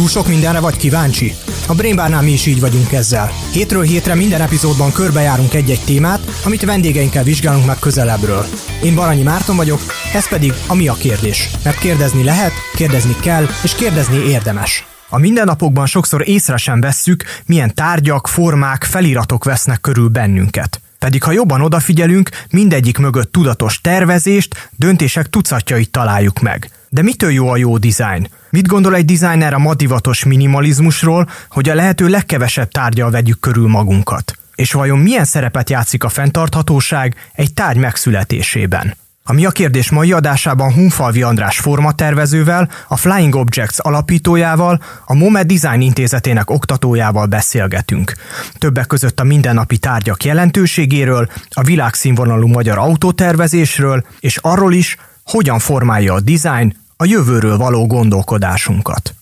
Túl sok mindenre vagy kíváncsi? A Brainbarnál mi is így vagyunk ezzel. Hétről hétre minden epizódban körbejárunk egy-egy témát, amit vendégeinkkel vizsgálunk meg közelebbről. Én Baranyi Márton vagyok, ez pedig a Mi a kérdés. Mert kérdezni lehet, kérdezni kell, és kérdezni érdemes. A mindennapokban sokszor észre sem vesszük, milyen tárgyak, formák, feliratok vesznek körül bennünket. Pedig ha jobban odafigyelünk, mindegyik mögött tudatos tervezést, döntések tucatjait találjuk meg. De mitől jó a jó dizájn? Mit gondol egy designer a madivatos minimalizmusról, hogy a lehető legkevesebb tárgyal vegyük körül magunkat? És vajon milyen szerepet játszik a fenntarthatóság egy tárgy megszületésében? A Mi a kérdés mai adásában Hunfalvi András formatervezővel, a Flying Objects alapítójával, a MOME Design Intézetének oktatójával beszélgetünk. Többek között a mindennapi tárgyak jelentőségéről, a világszínvonalú magyar autótervezésről, és arról is, hogyan formálja a design a jövőről való gondolkodásunkat.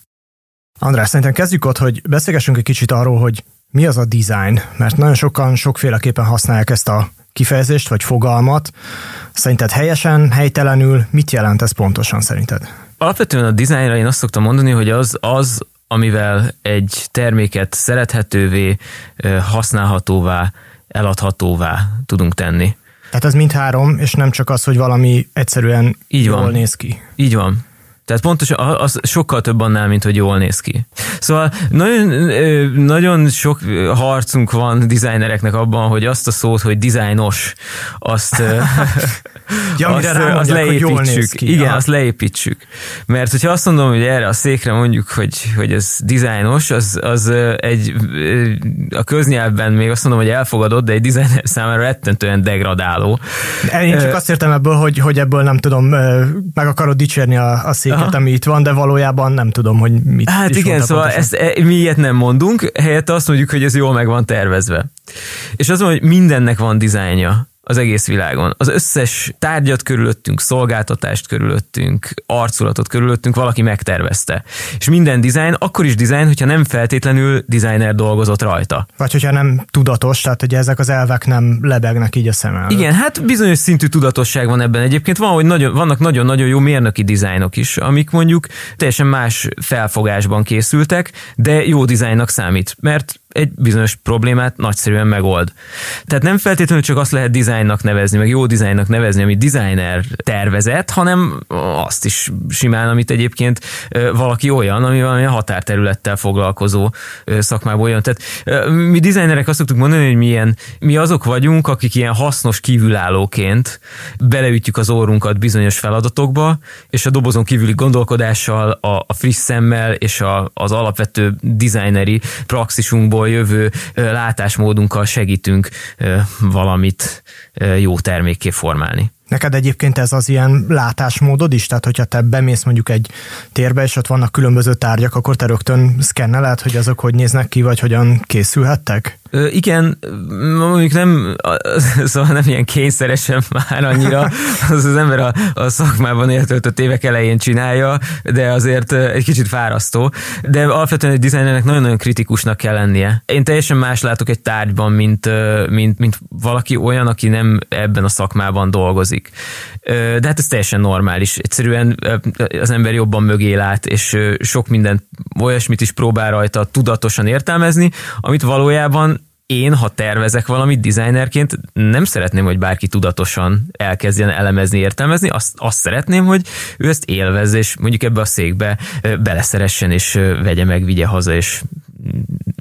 András, szerintem kezdjük ott, hogy beszélgessünk egy kicsit arról, hogy mi az a design, mert nagyon sokan sokféleképpen használják ezt a kifejezést vagy fogalmat. Szerinted helyesen, helytelenül, mit jelent ez pontosan szerinted? Alapvetően a dizájnra én azt szoktam mondani, hogy az, az amivel egy terméket szerethetővé, használhatóvá, eladhatóvá tudunk tenni. Tehát ez mind három, és nem csak az, hogy valami egyszerűen Így jól van. néz ki. Így van. Tehát pontosan az sokkal több annál, mint hogy jól néz ki. Szóval nagyon, nagyon sok harcunk van designereknek abban, hogy azt a szót, hogy dizájnos, azt, ja, azt, azt leépítsük. Ki. Igen, Aha. azt leépítsük. Mert hogyha azt mondom, hogy erre a székre mondjuk, hogy, hogy ez dizájnos, az, az egy a köznyelvben még azt mondom, hogy elfogadott, de egy designer számára rettentően degradáló. Én csak azt értem ebből, hogy, hogy ebből nem tudom, meg akarod dicsérni a, a szék Aha. ami itt van, de valójában nem tudom, hogy mit Hát is igen, szóval ezt, e, mi ilyet nem mondunk, helyette azt mondjuk, hogy ez jól meg van tervezve. És az, hogy mindennek van dizájnja az egész világon. Az összes tárgyat körülöttünk, szolgáltatást körülöttünk, arculatot körülöttünk valaki megtervezte. És minden dizájn akkor is dizájn, hogyha nem feltétlenül designer dolgozott rajta. Vagy hogyha nem tudatos, tehát hogy ezek az elvek nem lebegnek így a szem Igen, hát bizonyos szintű tudatosság van ebben egyébként. Van, hogy nagyon, vannak nagyon-nagyon jó mérnöki dizájnok is, amik mondjuk teljesen más felfogásban készültek, de jó dizájnnak számít. Mert egy bizonyos problémát nagyszerűen megold. Tehát nem feltétlenül csak azt lehet dizájnnak nevezni, meg jó dizájnnak nevezni, amit designer tervezett, hanem azt is simán, amit egyébként valaki olyan, ami valami határterülettel foglalkozó szakmából jön. Tehát mi designerek azt szoktuk mondani, hogy milyen, mi azok vagyunk, akik ilyen hasznos kívülállóként beleütjük az órunkat bizonyos feladatokba, és a dobozon kívüli gondolkodással, a, a friss szemmel és a, az alapvető designeri praxisunkból jövő látásmódunkkal segítünk valamit jó termékké formálni. Neked egyébként ez az ilyen látásmódod is? Tehát, hogyha te bemész mondjuk egy térbe, és ott vannak különböző tárgyak, akkor te rögtön szkenneled, hogy azok hogy néznek ki, vagy hogyan készülhettek? Ö, igen, mondjuk nem, szóval nem ilyen kényszeresen már annyira, az az ember a, a szakmában eltöltött évek elején csinálja, de azért egy kicsit fárasztó. De alapvetően egy dizájnernek nagyon-nagyon kritikusnak kell lennie. Én teljesen más látok egy tárgyban, mint, mint, mint valaki olyan, aki nem ebben a szakmában dolgozik. De hát ez teljesen normális. Egyszerűen az ember jobban mögé lát, és sok minden olyasmit is próbál rajta tudatosan értelmezni, amit valójában én, ha tervezek valamit designerként, nem szeretném, hogy bárki tudatosan elkezdjen elemezni, értelmezni, azt, azt szeretném, hogy ő ezt élvezze, és mondjuk ebbe a székbe beleszeressen, és vegye meg, vigye haza, és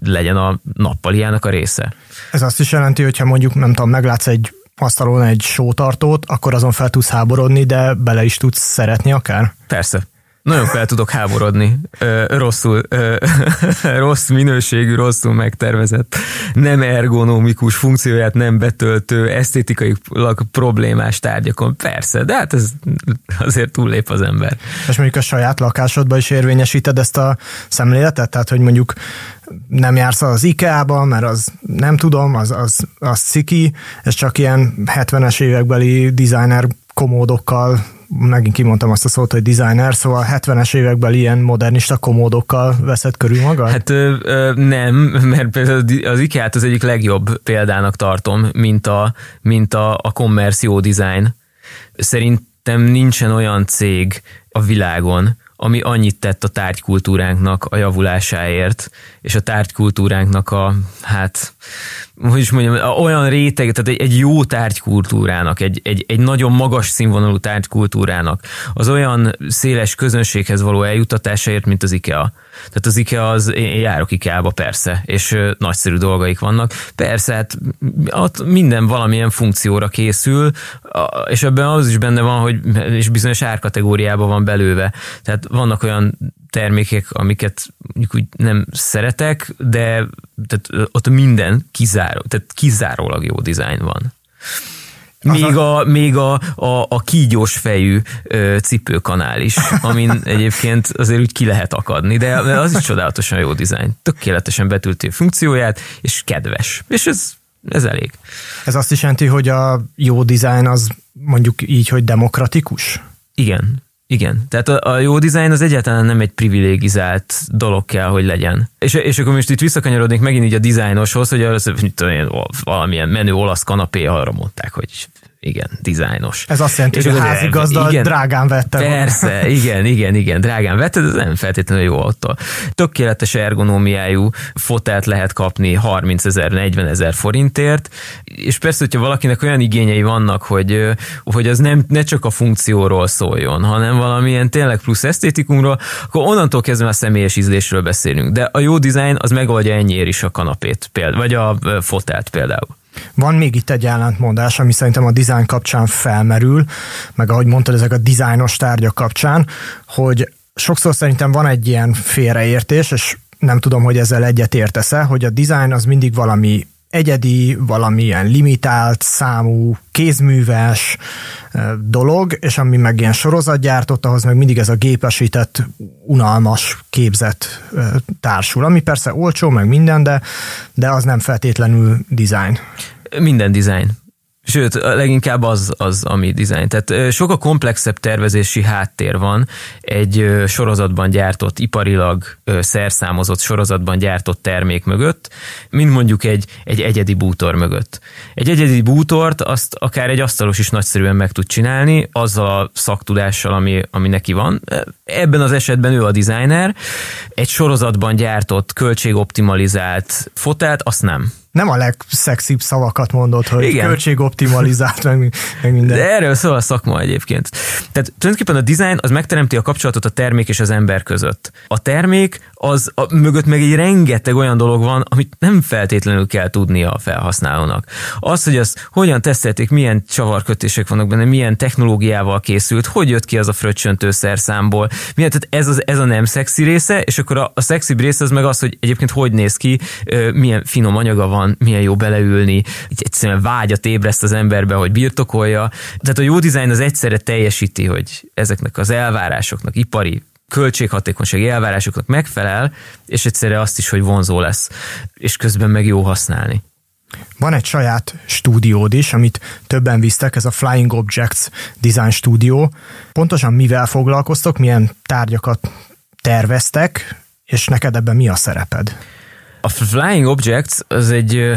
legyen a nappaliának a része. Ez azt is jelenti, hogyha mondjuk, nem tudom, meglátsz egy asztalon egy sótartót, akkor azon fel tudsz háborodni, de bele is tudsz szeretni akár? Persze. Nagyon fel tudok háborodni. Rosszul, rossz minőségű, rosszul megtervezett, nem ergonomikus funkcióját nem betöltő, esztétikai problémás tárgyakon. Persze, de hát ez azért túllép az ember. És mondjuk a saját lakásodban is érvényesíted ezt a szemléletet? Tehát, hogy mondjuk nem jársz az IKEA-ba, mert az nem tudom, az, az, az ciki, ez csak ilyen 70-es évekbeli designer komódokkal megint kimondtam azt a szót, hogy designer, szóval 70-es években ilyen modernista komódokkal veszed körül magad? Hát ö, nem, mert az IKEA-t az egyik legjobb példának tartom, mint a, mint a, a kommerció design. Szerintem nincsen olyan cég a világon, ami annyit tett a tárgykultúránknak a javulásáért, és a tárgykultúránknak a, hát, hogy is mondjam, olyan réteg, tehát egy, egy jó tárgykultúrának, egy, egy, egy nagyon magas színvonalú tárgykultúrának, az olyan széles közönséghez való eljutatásáért, mint az IKEA. Tehát az IKEA az, én járok IKEA-ba persze, és nagyszerű dolgaik vannak. Persze, hát ott minden valamilyen funkcióra készül, és ebben az is benne van, hogy és bizonyos árkategóriában van belőve. Tehát vannak olyan termékek, amiket mondjuk úgy nem szeretek, de tehát ott minden kizáró, tehát kizárólag jó dizájn van. Még a, még a, a, a kígyós fejű ö, cipőkanál is, amin egyébként azért úgy ki lehet akadni, de az is csodálatosan jó dizájn. Tökéletesen betülti a funkcióját, és kedves. És ez, ez elég. Ez azt is jelenti, hogy a jó dizájn az mondjuk így, hogy demokratikus? Igen, igen, tehát a, a jó dizájn az egyáltalán nem egy privilégizált dolog kell, hogy legyen. És, és akkor most itt visszakanyarodnék megint így a dizájnoshoz, hogy az, mit tudom én, valamilyen menő olasz kanapé, arra mondták, hogy igen, dizájnos. Ez azt jelenti, és hogy a házigazda igen, drágán vette. Persze, volna. igen, igen, igen, drágán vette, de ez nem feltétlenül jó autó. Tökéletes ergonómiájú fotelt lehet kapni 30 ezer, 40 ezer forintért, és persze, hogyha valakinek olyan igényei vannak, hogy, hogy az nem, ne csak a funkcióról szóljon, hanem valamilyen tényleg plusz esztétikumról, akkor onnantól kezdve a személyes ízlésről beszélünk. De a jó dizájn az megoldja ennyiért is a kanapét, például, vagy a fotelt például. Van még itt egy ellentmondás, ami szerintem a dizájn kapcsán felmerül, meg ahogy mondtad, ezek a dizájnos tárgyak kapcsán, hogy sokszor szerintem van egy ilyen félreértés, és nem tudom, hogy ezzel egyet értesz-e, hogy a dizájn az mindig valami egyedi, valamilyen limitált számú, kézműves dolog, és ami meg ilyen sorozatgyártott, ahhoz meg mindig ez a gépesített, unalmas képzet társul, ami persze olcsó, meg minden, de, de az nem feltétlenül design. Minden design. Sőt, leginkább az, az ami dizájn. Tehát sokkal komplexebb tervezési háttér van egy sorozatban gyártott, iparilag szerszámozott sorozatban gyártott termék mögött, mint mondjuk egy, egy egyedi bútor mögött. Egy egyedi bútort azt akár egy asztalos is nagyszerűen meg tud csinálni, azzal a szaktudással, ami, ami neki van. Ebben az esetben ő a designer. Egy sorozatban gyártott, költségoptimalizált fotelt, azt nem nem a legszexibb szavakat mondod, hogy Igen. költségoptimalizált, meg, meg minden. De erről szól a szakma egyébként. Tehát tulajdonképpen a design az megteremti a kapcsolatot a termék és az ember között. A termék az a, mögött meg egy rengeteg olyan dolog van, amit nem feltétlenül kell tudnia a felhasználónak. Az, hogy az hogyan tesztelték, milyen csavarkötések vannak benne, milyen technológiával készült, hogy jött ki az a fröccsöntő szerszámból, milyen, tehát ez, az, ez a nem szexi része, és akkor a, a szexi része az meg az, hogy egyébként hogy néz ki, milyen finom anyaga van, milyen jó beleülni, így egyszerűen vágyat ébreszt az emberbe, hogy birtokolja. Tehát a jó dizájn az egyszerre teljesíti, hogy ezeknek az elvárásoknak, ipari költséghatékonysági elvárásoknak megfelel, és egyszerre azt is, hogy vonzó lesz, és közben meg jó használni. Van egy saját stúdiód is, amit többen visztek, ez a Flying Objects Design Studio. Pontosan mivel foglalkoztok, milyen tárgyakat terveztek, és neked ebben mi a szereped? A Flying Objects az egy,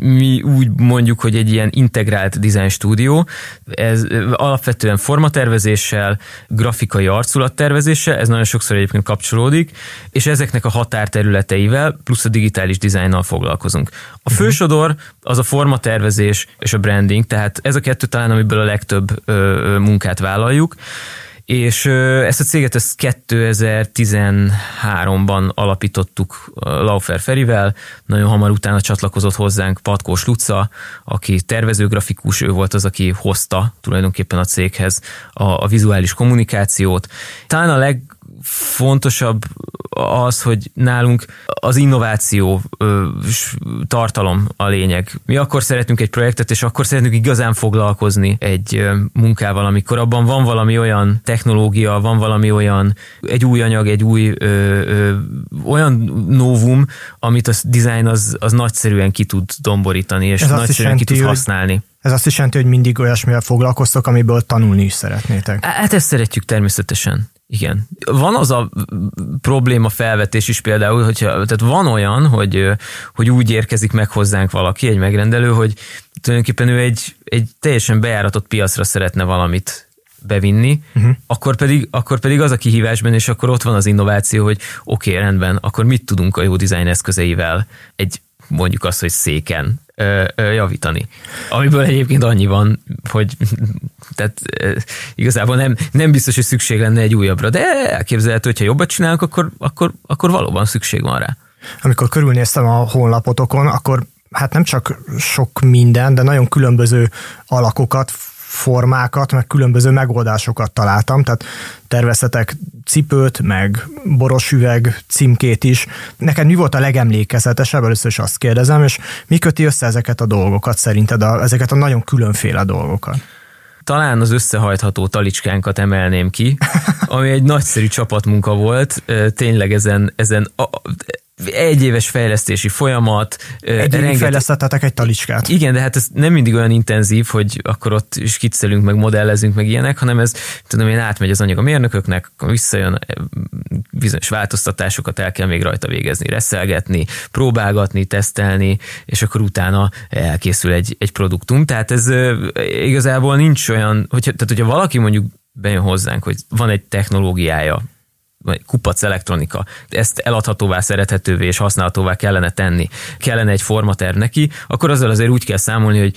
mi úgy mondjuk, hogy egy ilyen integrált design stúdió, ez alapvetően formatervezéssel, grafikai arculattervezéssel, ez nagyon sokszor egyébként kapcsolódik, és ezeknek a határterületeivel plusz a digitális dizájnnal foglalkozunk. A mhm. fősodor az a formatervezés és a branding, tehát ez a kettő talán, amiből a legtöbb ö, munkát vállaljuk, és ezt a céget ezt 2013-ban alapítottuk Laufer Ferivel, nagyon hamar utána csatlakozott hozzánk Patkós Luca, aki tervezőgrafikus, ő volt az, aki hozta tulajdonképpen a céghez a, a vizuális kommunikációt. Talán a leg fontosabb az, hogy nálunk az innováció tartalom a lényeg. Mi akkor szeretünk egy projektet, és akkor szeretünk igazán foglalkozni egy munkával, amikor abban van valami olyan technológia, van valami olyan, egy új anyag, egy új ö, ö, olyan novum, amit a design az, az nagyszerűen ki tud domborítani, és Ez nagyszerűen ki tud használni. Ez azt is jelenti, hogy mindig olyasmivel foglalkoztok, amiből tanulni is szeretnétek. Hát ezt szeretjük természetesen. Igen. Van az a probléma felvetés is például, hogyha, tehát van olyan, hogy, hogy úgy érkezik meg hozzánk valaki, egy megrendelő, hogy tulajdonképpen ő egy, egy teljesen bejáratott piacra szeretne valamit bevinni, uh-huh. akkor, pedig, akkor pedig az a kihívásban, és akkor ott van az innováció, hogy oké, okay, rendben, akkor mit tudunk a jó dizájn eszközeivel egy mondjuk azt, hogy széken javítani. Amiből egyébként annyi van, hogy tehát igazából nem, nem biztos, hogy szükség lenne egy újabbra, de elképzelhető, hogyha jobbat csinálunk, akkor, akkor, akkor valóban szükség van rá. Amikor körülnéztem a honlapotokon, akkor hát nem csak sok minden, de nagyon különböző alakokat, formákat, meg különböző megoldásokat találtam, tehát terveztetek cipőt, meg boros üveg címkét is. Neked mi volt a legemlékezetesebb? Először is azt kérdezem, és mi köti össze ezeket a dolgokat szerinted, a, ezeket a nagyon különféle dolgokat? Talán az összehajtható talicskánkat emelném ki, ami egy nagyszerű csapatmunka volt. Tényleg ezen, ezen egy éves fejlesztési folyamat. Egy évig fejlesztettetek egy talicskát. Igen, de hát ez nem mindig olyan intenzív, hogy akkor ott skiccelünk, meg modellezünk, meg ilyenek, hanem ez, tudom én, átmegy az anyag a mérnököknek, visszajön bizonyos változtatásokat el kell még rajta végezni, reszelgetni, próbálgatni, tesztelni, és akkor utána elkészül egy, egy produktum. Tehát ez igazából nincs olyan, hogyha, tehát hogyha valaki mondjuk bejön hozzánk, hogy van egy technológiája, kupac elektronika, ezt eladhatóvá, szerethetővé és használhatóvá kellene tenni, kellene egy formaterv neki, akkor azzal azért úgy kell számolni, hogy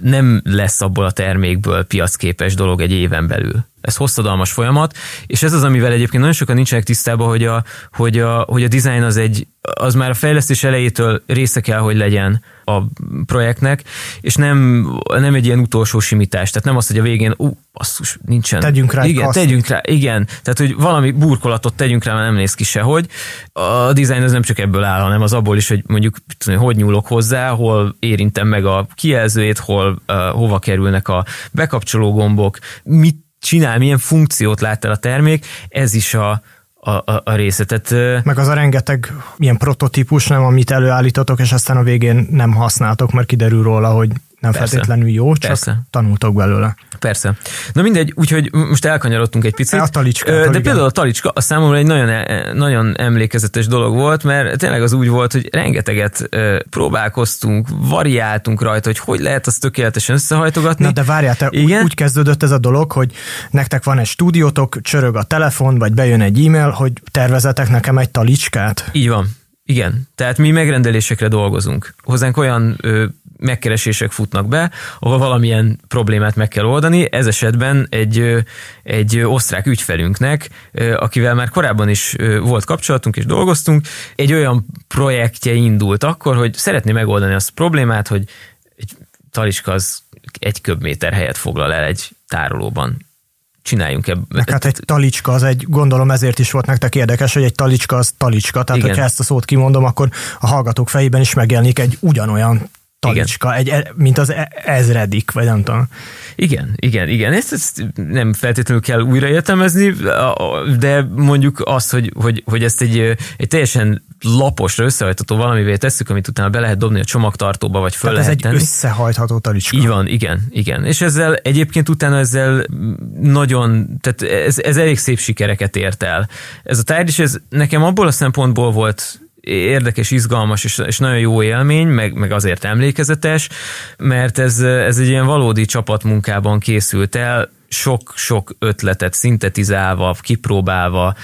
nem lesz abból a termékből piacképes dolog egy éven belül. Ez hosszadalmas folyamat, és ez az, amivel egyébként nagyon sokan nincsenek tisztában, hogy a, hogy a, hogy a design az egy, az már a fejlesztés elejétől része kell, hogy legyen a projektnek, és nem, nem egy ilyen utolsó simítás, tehát nem az, hogy a végén, ú, basszus, nincsen. Tegyünk rá Igen, kaszt. tegyünk rá, igen. Tehát, hogy valami burkolatot tegyünk rá, mert nem néz ki sehogy. A design az nem csak ebből áll, hanem az abból is, hogy mondjuk tudom, hogy nyúlok hozzá, hol érintem meg a kijelzőjét, hol uh, hova kerülnek a bekapcsoló gombok, mit csinál, milyen funkciót lát el a termék, ez is a, a, a, a része. Tehát, Meg az a rengeteg ilyen prototípus, nem, amit előállítotok, és aztán a végén nem használtok, mert kiderül róla, hogy nem Persze. feltétlenül jó, csak Persze. tanultok belőle. Persze. Na mindegy, úgyhogy most elkanyarodtunk egy picit. A talicska. De igen. például a talicska a számomra egy nagyon, e, nagyon emlékezetes dolog volt, mert tényleg az úgy volt, hogy rengeteget próbálkoztunk, variáltunk rajta, hogy hogy lehet azt tökéletesen összehajtogatni. Na de várjál, te igen? úgy kezdődött ez a dolog, hogy nektek van egy stúdiótok, csörög a telefon, vagy bejön egy e-mail, hogy tervezetek nekem egy talicskát. Így van. Igen, tehát mi megrendelésekre dolgozunk. Hozzánk olyan ö, megkeresések futnak be, ahol valamilyen problémát meg kell oldani. Ez esetben egy, egy osztrák ügyfelünknek, akivel már korábban is volt kapcsolatunk és dolgoztunk, egy olyan projektje indult akkor, hogy szeretné megoldani azt a problémát, hogy egy taliska az egy köbméter helyet foglal el egy tárolóban csináljunk ebből. Hát egy talicska az egy, gondolom ezért is volt nektek érdekes, hogy egy talicska az talicska, tehát Igen. hogyha ezt a szót kimondom, akkor a hallgatók fejében is megjelenik egy ugyanolyan talicska, egy, e- mint az e- ezredik, vagy nem tudom. Igen, igen, igen. Ezt, ezt nem feltétlenül kell újraértelmezni, de mondjuk azt, hogy, hogy, hogy ezt egy, egy teljesen laposra összehajtható valamivé tesszük, amit utána be lehet dobni a csomagtartóba, vagy föl Tehát lehet ez egy tenni. összehajtható talicska. Így van, igen, igen. És ezzel egyébként utána ezzel nagyon, tehát ez, ez elég szép sikereket ért el. Ez a tárgy, és ez nekem abból a szempontból volt érdekes, izgalmas és, és nagyon jó élmény, meg, meg azért emlékezetes, mert ez, ez egy ilyen valódi csapatmunkában készült el, sok-sok ötletet szintetizálva, kipróbálva,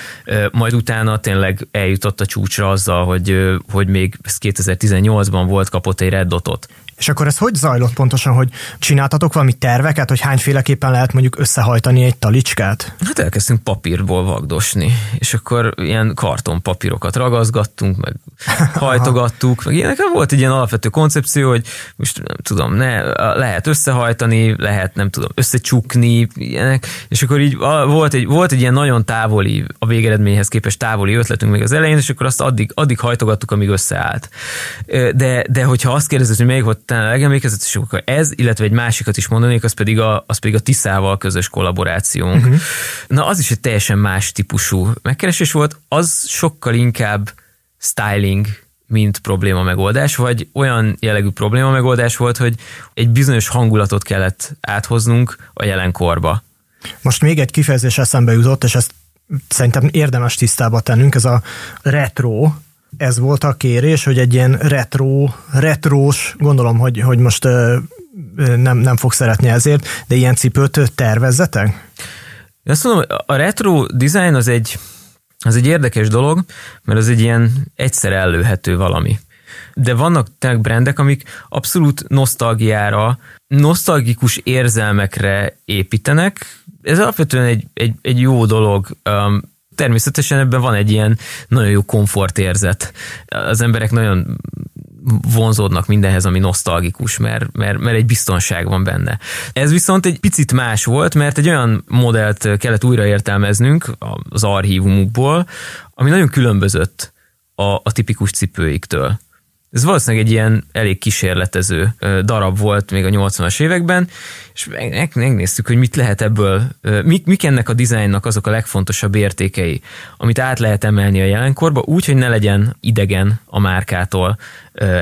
majd utána tényleg eljutott a csúcsra azzal, hogy, hogy még 2018-ban volt kapott egy Red Dotot. És akkor ez hogy zajlott pontosan, hogy csináltatok valami terveket, hogy hányféleképpen lehet mondjuk összehajtani egy talicskát? Hát elkezdtünk papírból vagdosni, és akkor ilyen kartonpapírokat ragazgattunk, meg hajtogattuk, meg ilyenek. Volt egy ilyen alapvető koncepció, hogy most nem tudom, ne, lehet összehajtani, lehet nem tudom, összecsukni, ilyenek, és akkor így volt egy, volt egy ilyen nagyon távoli, a végeredményhez képest távoli ötletünk még az elején, és akkor azt addig, addig hajtogattuk, amíg összeállt. De, de hogyha azt kérdezed, hogy melyik volt talán a legemlékezetes, akkor ez, illetve egy másikat is mondanék, az pedig a, az pedig a Tiszával közös kollaborációnk. Uh-huh. Na, az is egy teljesen más típusú megkeresés volt, az sokkal inkább styling, mint probléma megoldás, vagy olyan jellegű probléma megoldás volt, hogy egy bizonyos hangulatot kellett áthoznunk a jelenkorba. Most még egy kifejezés eszembe jutott, és ezt szerintem érdemes tisztába tennünk, ez a retro, ez volt a kérés, hogy egy ilyen retro, retrós, gondolom, hogy, hogy most nem, nem fog szeretni ezért, de ilyen cipőt tervezzetek? Azt mondom, a retro design az egy, az egy érdekes dolog, mert az egy ilyen egyszer ellőhető valami. De vannak tényleg brendek, amik abszolút nosztalgiára, nosztalgikus érzelmekre építenek. Ez alapvetően egy, egy, egy jó dolog. Természetesen ebben van egy ilyen nagyon jó komfortérzet. Az emberek nagyon vonzódnak mindenhez, ami nosztalgikus, mert, mert, mert egy biztonság van benne. Ez viszont egy picit más volt, mert egy olyan modellt kellett újraértelmeznünk az archívumukból, ami nagyon különbözött a, a tipikus cipőiktől. Ez valószínűleg egy ilyen elég kísérletező darab volt még a 80-as években, és megnéztük, hogy mit lehet ebből, mik, mik ennek a dizájnnak azok a legfontosabb értékei, amit át lehet emelni a jelenkorba, úgy, hogy ne legyen idegen a márkától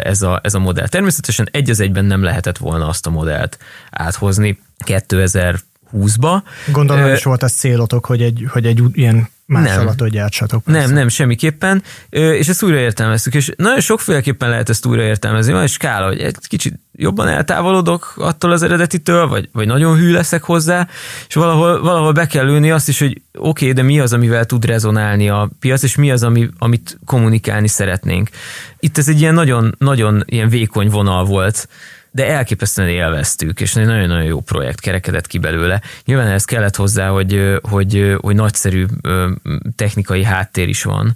ez a, ez a modell. Természetesen egy az egyben nem lehetett volna azt a modellt áthozni 2020-ba. Gondolom, hogy is volt ez célotok, hogy egy, hogy egy ilyen másolatot gyártsatok. Persze. Nem, nem, semmiképpen. És ezt újraértelmeztük, és nagyon sokféleképpen lehet ezt újraértelmezni. Van egy skála, hogy egy kicsit jobban eltávolodok attól az eredetitől, vagy, vagy nagyon hű leszek hozzá, és valahol, valahol be kell ülni azt is, hogy oké, okay, de mi az, amivel tud rezonálni a piac, és mi az, ami, amit kommunikálni szeretnénk. Itt ez egy ilyen nagyon, nagyon ilyen vékony vonal volt, de elképesztően élveztük, és nagyon-nagyon jó projekt kerekedett ki belőle. Nyilván ez kellett hozzá, hogy, hogy, hogy nagyszerű technikai háttér is van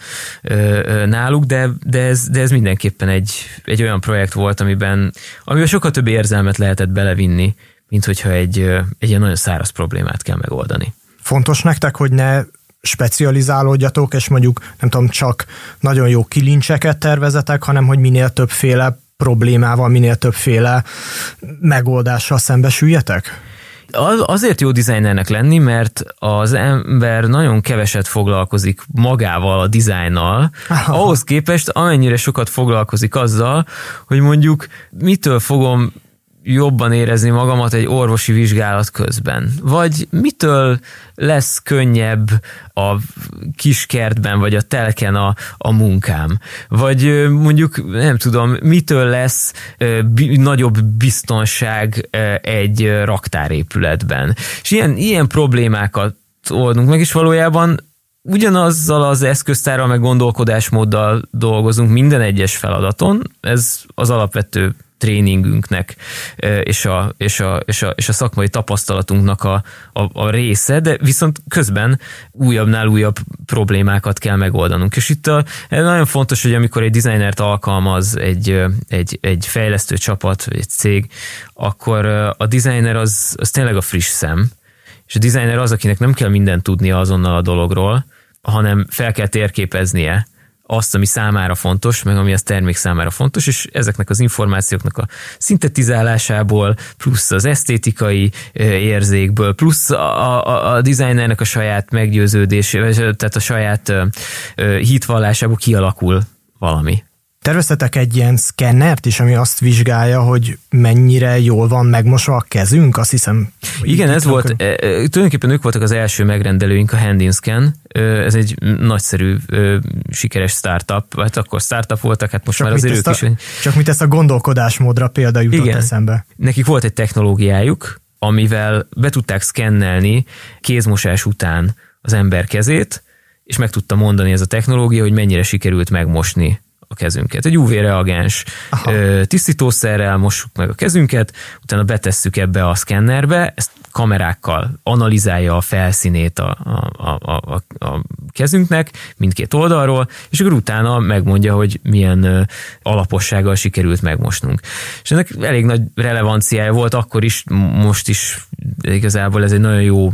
náluk, de, de, ez, de ez mindenképpen egy, egy olyan projekt volt, amiben, amiben sokkal több érzelmet lehetett belevinni, mint hogyha egy, egy ilyen nagyon száraz problémát kell megoldani. Fontos nektek, hogy ne specializálódjatok, és mondjuk nem tudom, csak nagyon jó kilincseket tervezetek, hanem hogy minél többféle problémával, minél többféle megoldással szembesüljetek? Azért jó designernek lenni, mert az ember nagyon keveset foglalkozik magával a dizájnnal, ahhoz képest amennyire sokat foglalkozik azzal, hogy mondjuk mitől fogom jobban érezni magamat egy orvosi vizsgálat közben? Vagy mitől lesz könnyebb a kiskertben, vagy a telken a, a munkám? Vagy mondjuk, nem tudom, mitől lesz nagyobb biztonság egy raktárépületben? És ilyen, ilyen problémákat oldunk meg, és valójában ugyanazzal az eszköztárral, meg gondolkodásmóddal dolgozunk minden egyes feladaton, ez az alapvető tréningünknek és a, és a, és a, és a szakmai tapasztalatunknak a, a, a része, de viszont közben újabbnál újabb problémákat kell megoldanunk. És itt a, nagyon fontos, hogy amikor egy designert alkalmaz egy, egy, egy fejlesztő csapat, vagy egy cég, akkor a designer az, az tényleg a friss szem, és a designer az, akinek nem kell mindent tudnia azonnal a dologról, hanem fel kell térképeznie azt, ami számára fontos, meg ami az termék számára fontos, és ezeknek az információknak a szintetizálásából, plusz az esztétikai érzékből, plusz a, a, a designernek a saját meggyőződésével, tehát a saját hitvallásából kialakul valami. Terveztetek egy ilyen szkennert is, ami azt vizsgálja, hogy mennyire jól van megmosva a kezünk, azt hiszem. Igen, ez volt, e, e, tulajdonképpen ők voltak az első megrendelőink a Handinscan, ez egy nagyszerű, sikeres startup, hát akkor startup voltak, hát most csak már azért ők a, is. Csak mit ezt a gondolkodásmódra példa jutott Igen. eszembe. Nekik volt egy technológiájuk, amivel be tudták szkennelni kézmosás után az ember kezét, és meg tudta mondani ez a technológia, hogy mennyire sikerült megmosni a kezünket. Egy UV-reagens tisztítószerrel mossuk meg a kezünket, utána betesszük ebbe a szkennerbe, ezt kamerákkal analizálja a felszínét a, a, a, a, a kezünknek mindkét oldalról, és akkor utána megmondja, hogy milyen alapossággal sikerült megmosnunk. És ennek elég nagy relevanciája volt akkor is, most is igazából ez egy nagyon jó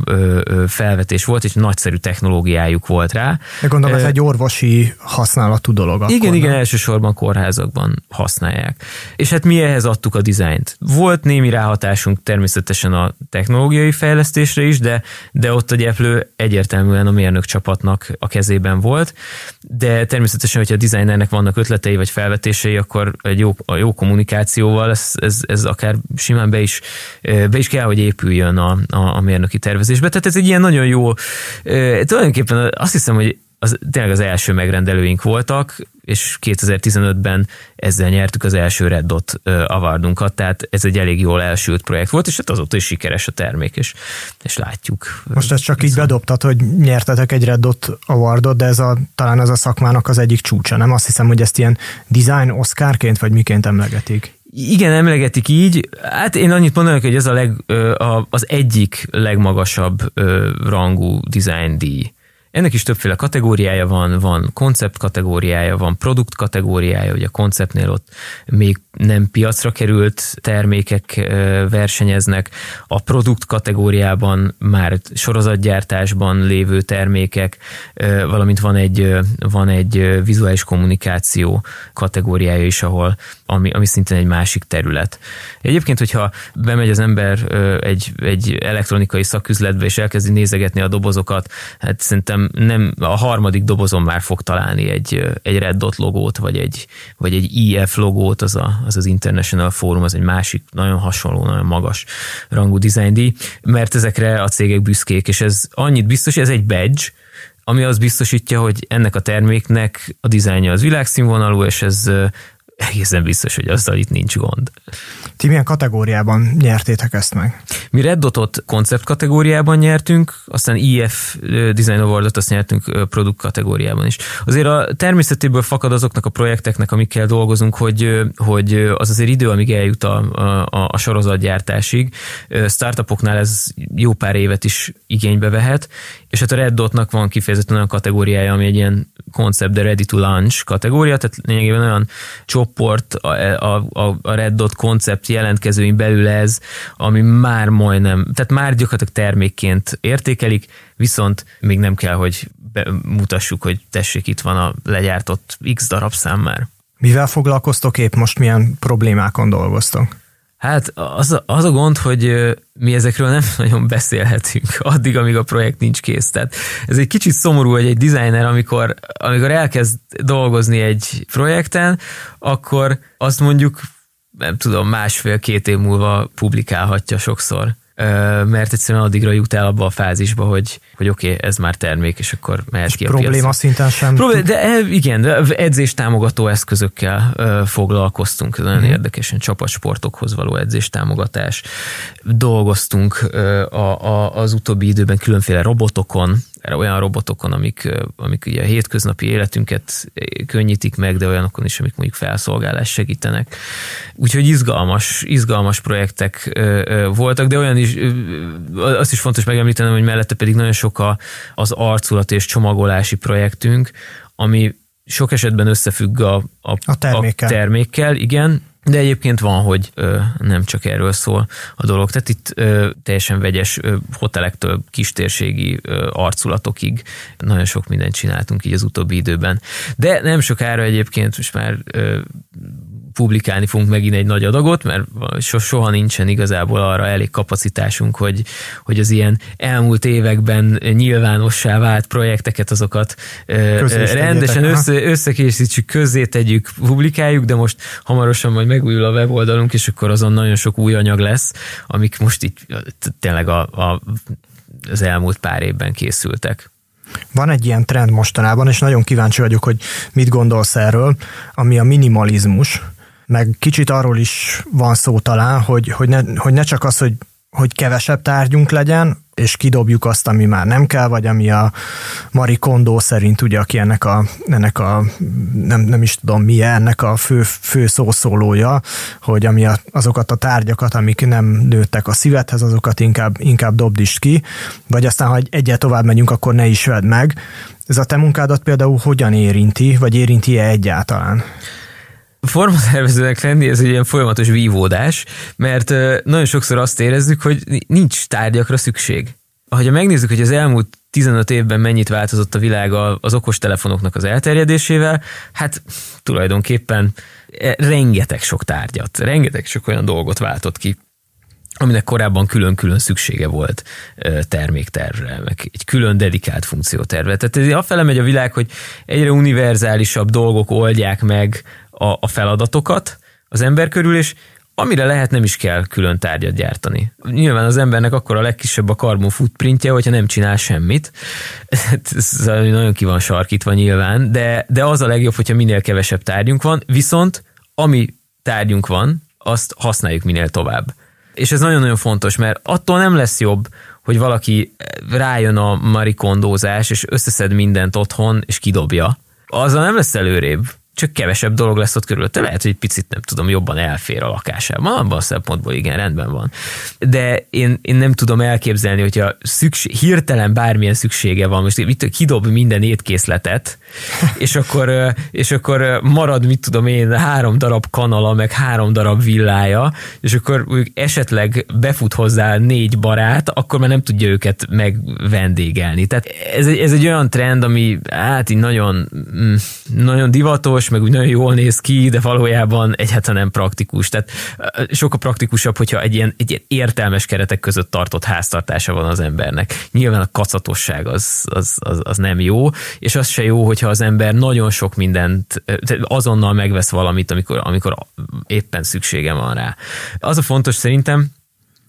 felvetés volt, és nagyszerű technológiájuk volt rá. De gondolom, ez egy orvosi használatú dolog. Igen, akkor, igen, nem? elsősorban kórházakban használják. És hát mi ehhez adtuk a dizájnt. Volt némi ráhatásunk természetesen a technológiai fejlesztésre is, de, de ott a gyeplő egyértelműen a mérnök csapatnak a kezében volt, de természetesen, hogyha a designernek vannak ötletei vagy felvetései, akkor egy jó, a jó kommunikációval ez, ez, ez akár simán be is, be is kell, hogy épüljön a, a, a mérnöki tervezésbe. Tehát ez egy ilyen nagyon jó, tulajdonképpen azt hiszem, hogy az, tényleg az első megrendelőink voltak, és 2015-ben ezzel nyertük az első Red Dot awardunkat, tehát ez egy elég jól elsült projekt volt, és hát azóta is sikeres a termék, és, és látjuk. Most ezt csak így bedobtad, hogy nyertetek egy Red Dot awardot, de ez a, talán az a szakmának az egyik csúcsa, nem? Azt hiszem, hogy ezt ilyen design Oscarként, vagy miként emlegetik. Igen, emlegetik így. Hát én annyit mondanak, hogy ez a leg, az egyik legmagasabb rangú design díj ennek is többféle kategóriája van, van koncept kategóriája, van produkt kategóriája, ugye a konceptnél ott még nem piacra került termékek versenyeznek, a produkt kategóriában már sorozatgyártásban lévő termékek, valamint van egy, van egy vizuális kommunikáció kategóriája is, ahol, ami, ami szintén egy másik terület. Egyébként, hogyha bemegy az ember egy, egy elektronikai szaküzletbe, és elkezdi nézegetni a dobozokat, hát szerintem nem, a harmadik dobozon már fog találni egy, egy Red Dot logót, vagy egy, vagy egy IF logót, az, a, az az International Forum, az egy másik nagyon hasonló, nagyon magas rangú design díj, mert ezekre a cégek büszkék, és ez annyit biztos, hogy ez egy badge, ami az biztosítja, hogy ennek a terméknek a dizájnja az világszínvonalú, és ez egészen biztos, hogy azzal itt nincs gond. Ti milyen kategóriában nyertétek ezt meg? Mi Red Dotot koncept kategóriában nyertünk, aztán IF Design Awardot azt nyertünk produkt kategóriában is. Azért a természetéből fakad azoknak a projekteknek, amikkel dolgozunk, hogy, hogy az azért idő, amíg eljut a, a, a sorozatgyártásig. Startupoknál ez jó pár évet is igénybe vehet, és hát a Red Dotnak van kifejezetten olyan kategóriája, ami egy ilyen koncept, de ready to launch kategória, tehát lényegében olyan csoport, a, a, a Red Dot koncept jelentkezőin belül ez, ami már majdnem, tehát már gyakorlatilag termékként értékelik, viszont még nem kell, hogy mutassuk, hogy tessék, itt van a legyártott X darab szám már. Mivel foglalkoztok épp most, milyen problémákon dolgoztok? Hát az a, az a gond, hogy mi ezekről nem nagyon beszélhetünk addig, amíg a projekt nincs kész. Tehát ez egy kicsit szomorú, hogy egy designer, amikor, amikor elkezd dolgozni egy projekten, akkor azt mondjuk, nem tudom, másfél-két év múlva publikálhatja sokszor mert egyszerűen addigra jut el abba a fázisba, hogy, hogy oké, okay, ez már termék, és akkor mehet ki a Probléma piacra. szinten sem. Problém, de e, igen, de edzés támogató eszközökkel foglalkoztunk, ez nagyon hmm. érdekesen csapatsportokhoz való edzés támogatás. Dolgoztunk a, a, az utóbbi időben különféle robotokon, olyan robotokon, amik, amik ugye a hétköznapi életünket könnyítik meg, de olyanokon is, amik mondjuk felszolgálás segítenek. Úgyhogy izgalmas, izgalmas projektek voltak, de olyan is, azt is fontos megemlítenem, hogy mellette pedig nagyon sok a, az arculat és csomagolási projektünk, ami sok esetben összefügg a, a, a, termékkel. a termékkel, igen, de egyébként van, hogy ö, nem csak erről szól a dolog. Tehát itt ö, teljesen vegyes ö, hotelektől kistérségi ö, arculatokig nagyon sok mindent csináltunk így az utóbbi időben. De nem sokára egyébként most már ö, publikálni fogunk megint egy nagy adagot, mert soha nincsen igazából arra elég kapacitásunk, hogy, hogy az ilyen elmúlt években nyilvánossá vált projekteket, azokat rendesen össze, összekészítsük, közzé tegyük, publikáljuk, de most hamarosan majd megújul a weboldalunk, és akkor azon nagyon sok új anyag lesz, amik most itt tényleg a, a, az elmúlt pár évben készültek. Van egy ilyen trend mostanában, és nagyon kíváncsi vagyok, hogy mit gondolsz erről, ami a minimalizmus, meg kicsit arról is van szó talán, hogy, hogy, ne, hogy ne csak az, hogy, hogy kevesebb tárgyunk legyen, és kidobjuk azt, ami már nem kell, vagy ami a Mari Kondo szerint, ugye, aki ennek a, ennek a nem, nem is tudom mi ennek a fő, fő szószólója, hogy ami a, azokat a tárgyakat, amik nem nőttek a szívedhez, azokat inkább, inkább dobd is ki, vagy aztán, ha egyet tovább megyünk, akkor ne is vedd meg. Ez a te munkádat például hogyan érinti, vagy érinti-e egyáltalán? Formatervezőnek lenni ez egy ilyen folyamatos vívódás, mert nagyon sokszor azt érezzük, hogy nincs tárgyakra szükség. Ha megnézzük, hogy az elmúlt 15 évben mennyit változott a világ az okostelefonoknak az elterjedésével, hát tulajdonképpen e, rengeteg sok tárgyat, rengeteg sok olyan dolgot váltott ki, aminek korábban külön-külön szüksége volt terméktervre, meg egy külön dedikált funkciótervre. Tehát ez afele megy a világ, hogy egyre univerzálisabb dolgok oldják meg a, a feladatokat az ember körül, és amire lehet nem is kell külön tárgyat gyártani. Nyilván az embernek akkor a legkisebb a carbon footprintje, hogyha nem csinál semmit. Ez nagyon ki van sarkítva nyilván, de, de az a legjobb, hogyha minél kevesebb tárgyunk van, viszont ami tárgyunk van, azt használjuk minél tovább. És ez nagyon-nagyon fontos, mert attól nem lesz jobb, hogy valaki rájön a marikondózás, és összeszed mindent otthon, és kidobja. Azzal nem lesz előrébb csak kevesebb dolog lesz ott körülötte. Lehet, hogy egy picit nem tudom, jobban elfér a lakásában. Abban a szempontból igen, rendben van. De én, én nem tudom elképzelni, hogyha szükség, hirtelen bármilyen szüksége van, most itt kidob minden étkészletet, és akkor, és akkor marad, mit tudom én, három darab kanala, meg három darab villája, és akkor esetleg befut hozzá négy barát, akkor már nem tudja őket megvendégelni. Tehát ez egy, ez egy olyan trend, ami hát így nagyon, mm, nagyon divatos, meg úgy nagyon jól néz ki, de valójában egyáltalán nem praktikus. Tehát sokkal praktikusabb, hogyha egy ilyen, egy ilyen értelmes keretek között tartott háztartása van az embernek. Nyilván a kacatosság az, az, az, az nem jó, és az se jó, hogyha az ember nagyon sok mindent, azonnal megvesz valamit, amikor, amikor éppen szüksége van rá. Az a fontos szerintem,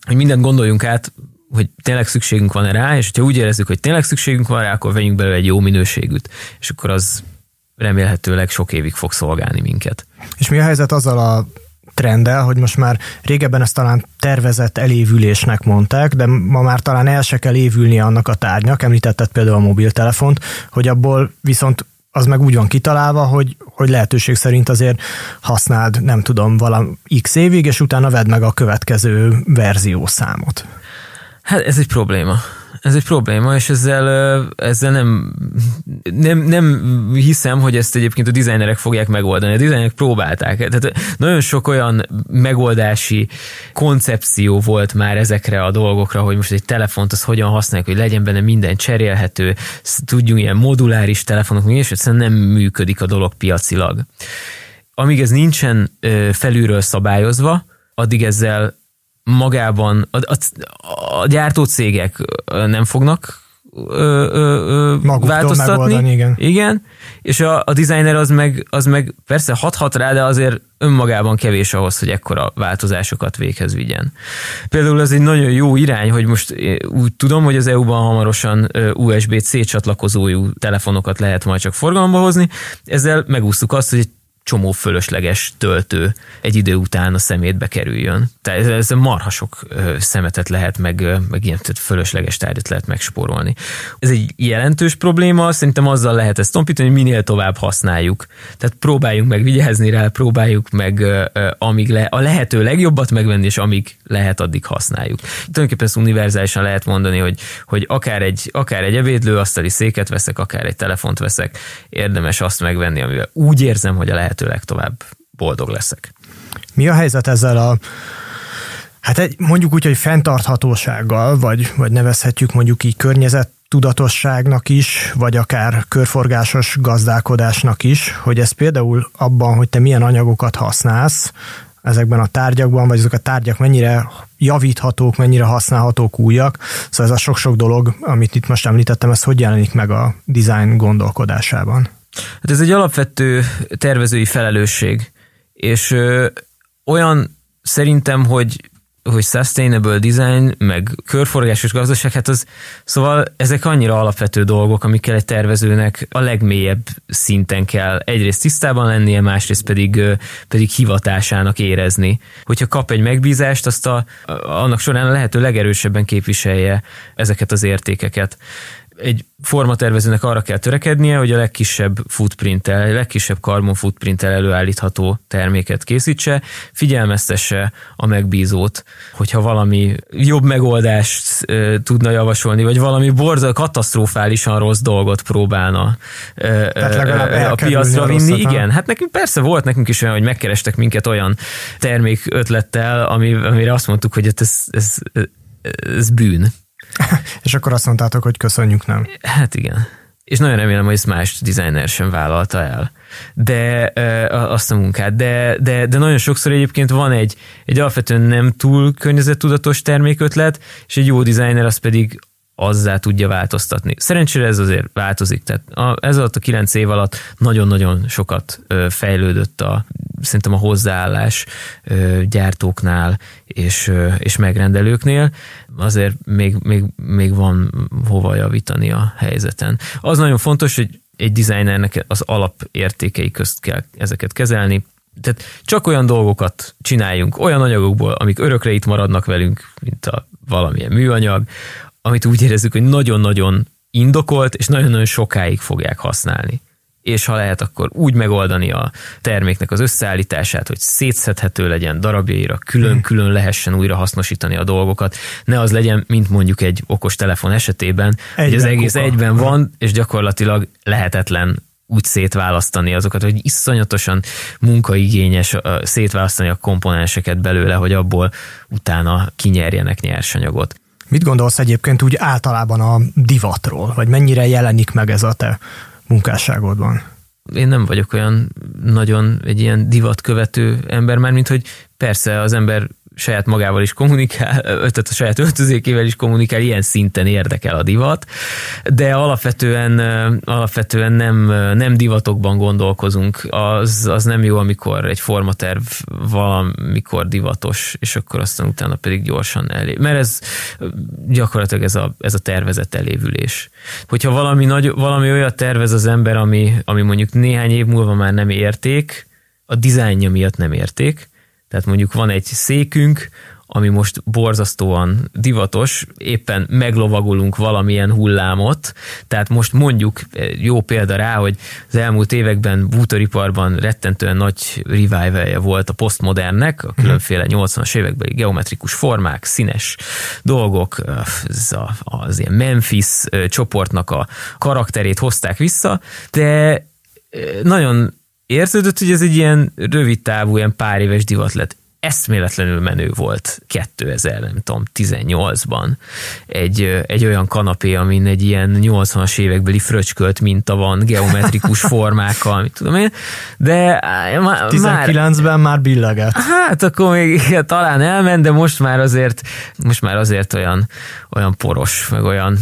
hogy mindent gondoljunk át, hogy tényleg szükségünk van rá, és ha úgy érezzük, hogy tényleg szükségünk van rá, akkor vegyünk belőle egy jó minőségűt, és akkor az remélhetőleg sok évig fog szolgálni minket. És mi a helyzet azzal a trenddel, hogy most már régebben ezt talán tervezett elévülésnek mondták, de ma már talán el se kell évülni annak a tárgynak, említetted például a mobiltelefont, hogy abból viszont az meg úgy van kitalálva, hogy, hogy lehetőség szerint azért használd, nem tudom, valami x évig, és utána vedd meg a következő verziószámot. Hát ez egy probléma ez egy probléma, és ezzel, ezzel nem, nem, nem hiszem, hogy ezt egyébként a dizájnerek fogják megoldani. A dizájnerek próbálták. Tehát nagyon sok olyan megoldási koncepció volt már ezekre a dolgokra, hogy most egy telefont az hogyan használják, hogy legyen benne minden cserélhető, tudjunk ilyen moduláris telefonok, és egyszerűen nem működik a dolog piacilag. Amíg ez nincsen felülről szabályozva, addig ezzel magában a, a, a gyártócégek nem fognak ö, ö, ö, változtatni. igen. igen. És a, a designer az meg, az meg persze hathat rá, de azért önmagában kevés ahhoz, hogy ekkora változásokat véghez vigyen. Például ez egy nagyon jó irány, hogy most úgy tudom, hogy az EU-ban hamarosan USB-C csatlakozójú telefonokat lehet majd csak forgalomba hozni. Ezzel megúsztuk azt, hogy egy csomó fölösleges töltő egy idő után a szemétbe kerüljön. Tehát ez marha sok szemetet lehet, meg, meg ilyen tehát fölösleges tárgyat lehet megspórolni. Ez egy jelentős probléma, szerintem azzal lehet ezt tompítani, hogy minél tovább használjuk. Tehát próbáljunk meg vigyázni rá, próbáljuk meg amíg le, a lehető legjobbat megvenni, és amíg lehet, addig használjuk. Tulajdonképpen ezt univerzálisan lehet mondani, hogy, hogy akár egy, akár egy ebédlő asztali széket veszek, akár egy telefont veszek, érdemes azt megvenni, amivel úgy érzem, hogy a lehet lehető legtovább boldog leszek. Mi a helyzet ezzel a Hát egy, mondjuk úgy, hogy fenntarthatósággal, vagy, vagy nevezhetjük mondjuk így környezet tudatosságnak is, vagy akár körforgásos gazdálkodásnak is, hogy ez például abban, hogy te milyen anyagokat használsz ezekben a tárgyakban, vagy ezek a tárgyak mennyire javíthatók, mennyire használhatók újak. Szóval ez a sok-sok dolog, amit itt most említettem, ez hogy jelenik meg a design gondolkodásában? Hát ez egy alapvető tervezői felelősség, és ö, olyan szerintem, hogy hogy sustainable design, meg körforgásos gazdaság, hát az, szóval ezek annyira alapvető dolgok, amikkel egy tervezőnek a legmélyebb szinten kell egyrészt tisztában lennie, másrészt pedig, pedig hivatásának érezni. Hogyha kap egy megbízást, azt a, annak során a lehető legerősebben képviselje ezeket az értékeket egy formatervezőnek arra kell törekednie, hogy a legkisebb footprinttel, a legkisebb carbon footprinttel előállítható terméket készítse, figyelmeztesse a megbízót, hogyha valami jobb megoldást e, tudna javasolni, vagy valami borza katasztrofálisan rossz dolgot próbálna e, a piacra vinni. Rosszat, Igen, hát nekünk persze volt nekünk is olyan, hogy megkerestek minket olyan termék ötlettel, ami, amire azt mondtuk, hogy hát ez, ez, ez, ez bűn és akkor azt mondtátok, hogy köszönjük, nem? Hát igen. És nagyon remélem, hogy ezt más designer sem vállalta el. De uh, azt a munkát. De, de, de nagyon sokszor egyébként van egy, egy alapvetően nem túl környezettudatos termékötlet, és egy jó designer az pedig azzá tudja változtatni. Szerencsére ez azért változik, tehát a, ez alatt a kilenc év alatt nagyon-nagyon sokat ö, fejlődött a, szerintem a hozzáállás ö, gyártóknál és, ö, és megrendelőknél, azért még, még, még van hova javítani a helyzeten. Az nagyon fontos, hogy egy designernek az alapértékei közt kell ezeket kezelni, tehát csak olyan dolgokat csináljunk, olyan anyagokból, amik örökre itt maradnak velünk, mint a valamilyen műanyag, amit úgy érezzük, hogy nagyon-nagyon indokolt, és nagyon-nagyon sokáig fogják használni. És ha lehet, akkor úgy megoldani a terméknek az összeállítását, hogy szétszedhető legyen darabjaira, külön-külön lehessen újra hasznosítani a dolgokat. Ne az legyen, mint mondjuk egy okos telefon esetében, egyben hogy az egész kuka. egyben van, és gyakorlatilag lehetetlen úgy szétválasztani azokat, hogy iszonyatosan munkaigényes szétválasztani a komponenseket belőle, hogy abból utána kinyerjenek nyersanyagot. Mit gondolsz egyébként úgy általában a divatról, vagy mennyire jelenik meg ez a te munkásságodban? Én nem vagyok olyan nagyon egy ilyen divatkövető ember, már mint hogy persze az ember saját magával is kommunikál, tehát a saját öltözékével is kommunikál, ilyen szinten érdekel a divat, de alapvetően, alapvetően nem, nem divatokban gondolkozunk. Az, az nem jó, amikor egy formaterv valamikor divatos, és akkor aztán utána pedig gyorsan elé. Mert ez gyakorlatilag ez a, ez a tervezett elévülés. Hogyha valami, nagy, valami olyat tervez az ember, ami, ami mondjuk néhány év múlva már nem érték, a dizájnja miatt nem érték, tehát mondjuk van egy székünk, ami most borzasztóan divatos, éppen meglovagolunk valamilyen hullámot, tehát most mondjuk jó példa rá, hogy az elmúlt években bútoriparban rettentően nagy revivalje volt a postmodernnek, a különféle 80-as évekbeli geometrikus formák, színes dolgok, az, a, az ilyen Memphis csoportnak a karakterét hozták vissza, de nagyon érződött, hogy ez egy ilyen rövid távú, ilyen pár éves divat lett. Eszméletlenül menő volt 2000, nem tudom, 18-ban egy, egy olyan kanapé, amin egy ilyen 80-as évekbeli fröcskölt minta van, geometrikus formákkal, mit tudom én, de már... 19-ben már billegett. Hát akkor még talán elment, de most már azért, most már azért olyan, olyan poros, meg olyan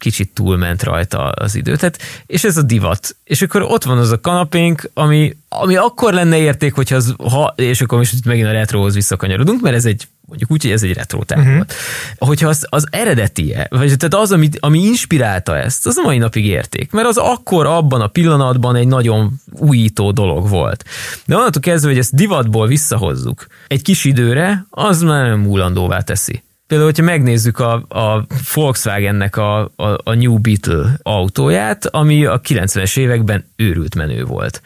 kicsit túlment rajta az idő. Tehát, és ez a divat. És akkor ott van az a kanapénk, ami, ami akkor lenne érték, hogyha az, ha, és akkor most megint a retrohoz visszakanyarodunk, mert ez egy mondjuk úgy, hogy ez egy retro uh-huh. volt. Hogyha az, az eredeti, vagy tehát az, ami, ami inspirálta ezt, az a mai napig érték. Mert az akkor abban a pillanatban egy nagyon újító dolog volt. De onnantól kezdve, hogy ezt divatból visszahozzuk egy kis időre, az már nem múlandóvá teszi. Például, hogyha megnézzük a, a Volkswagennek a, a, a New Beetle autóját, ami a 90-es években őrült menő volt.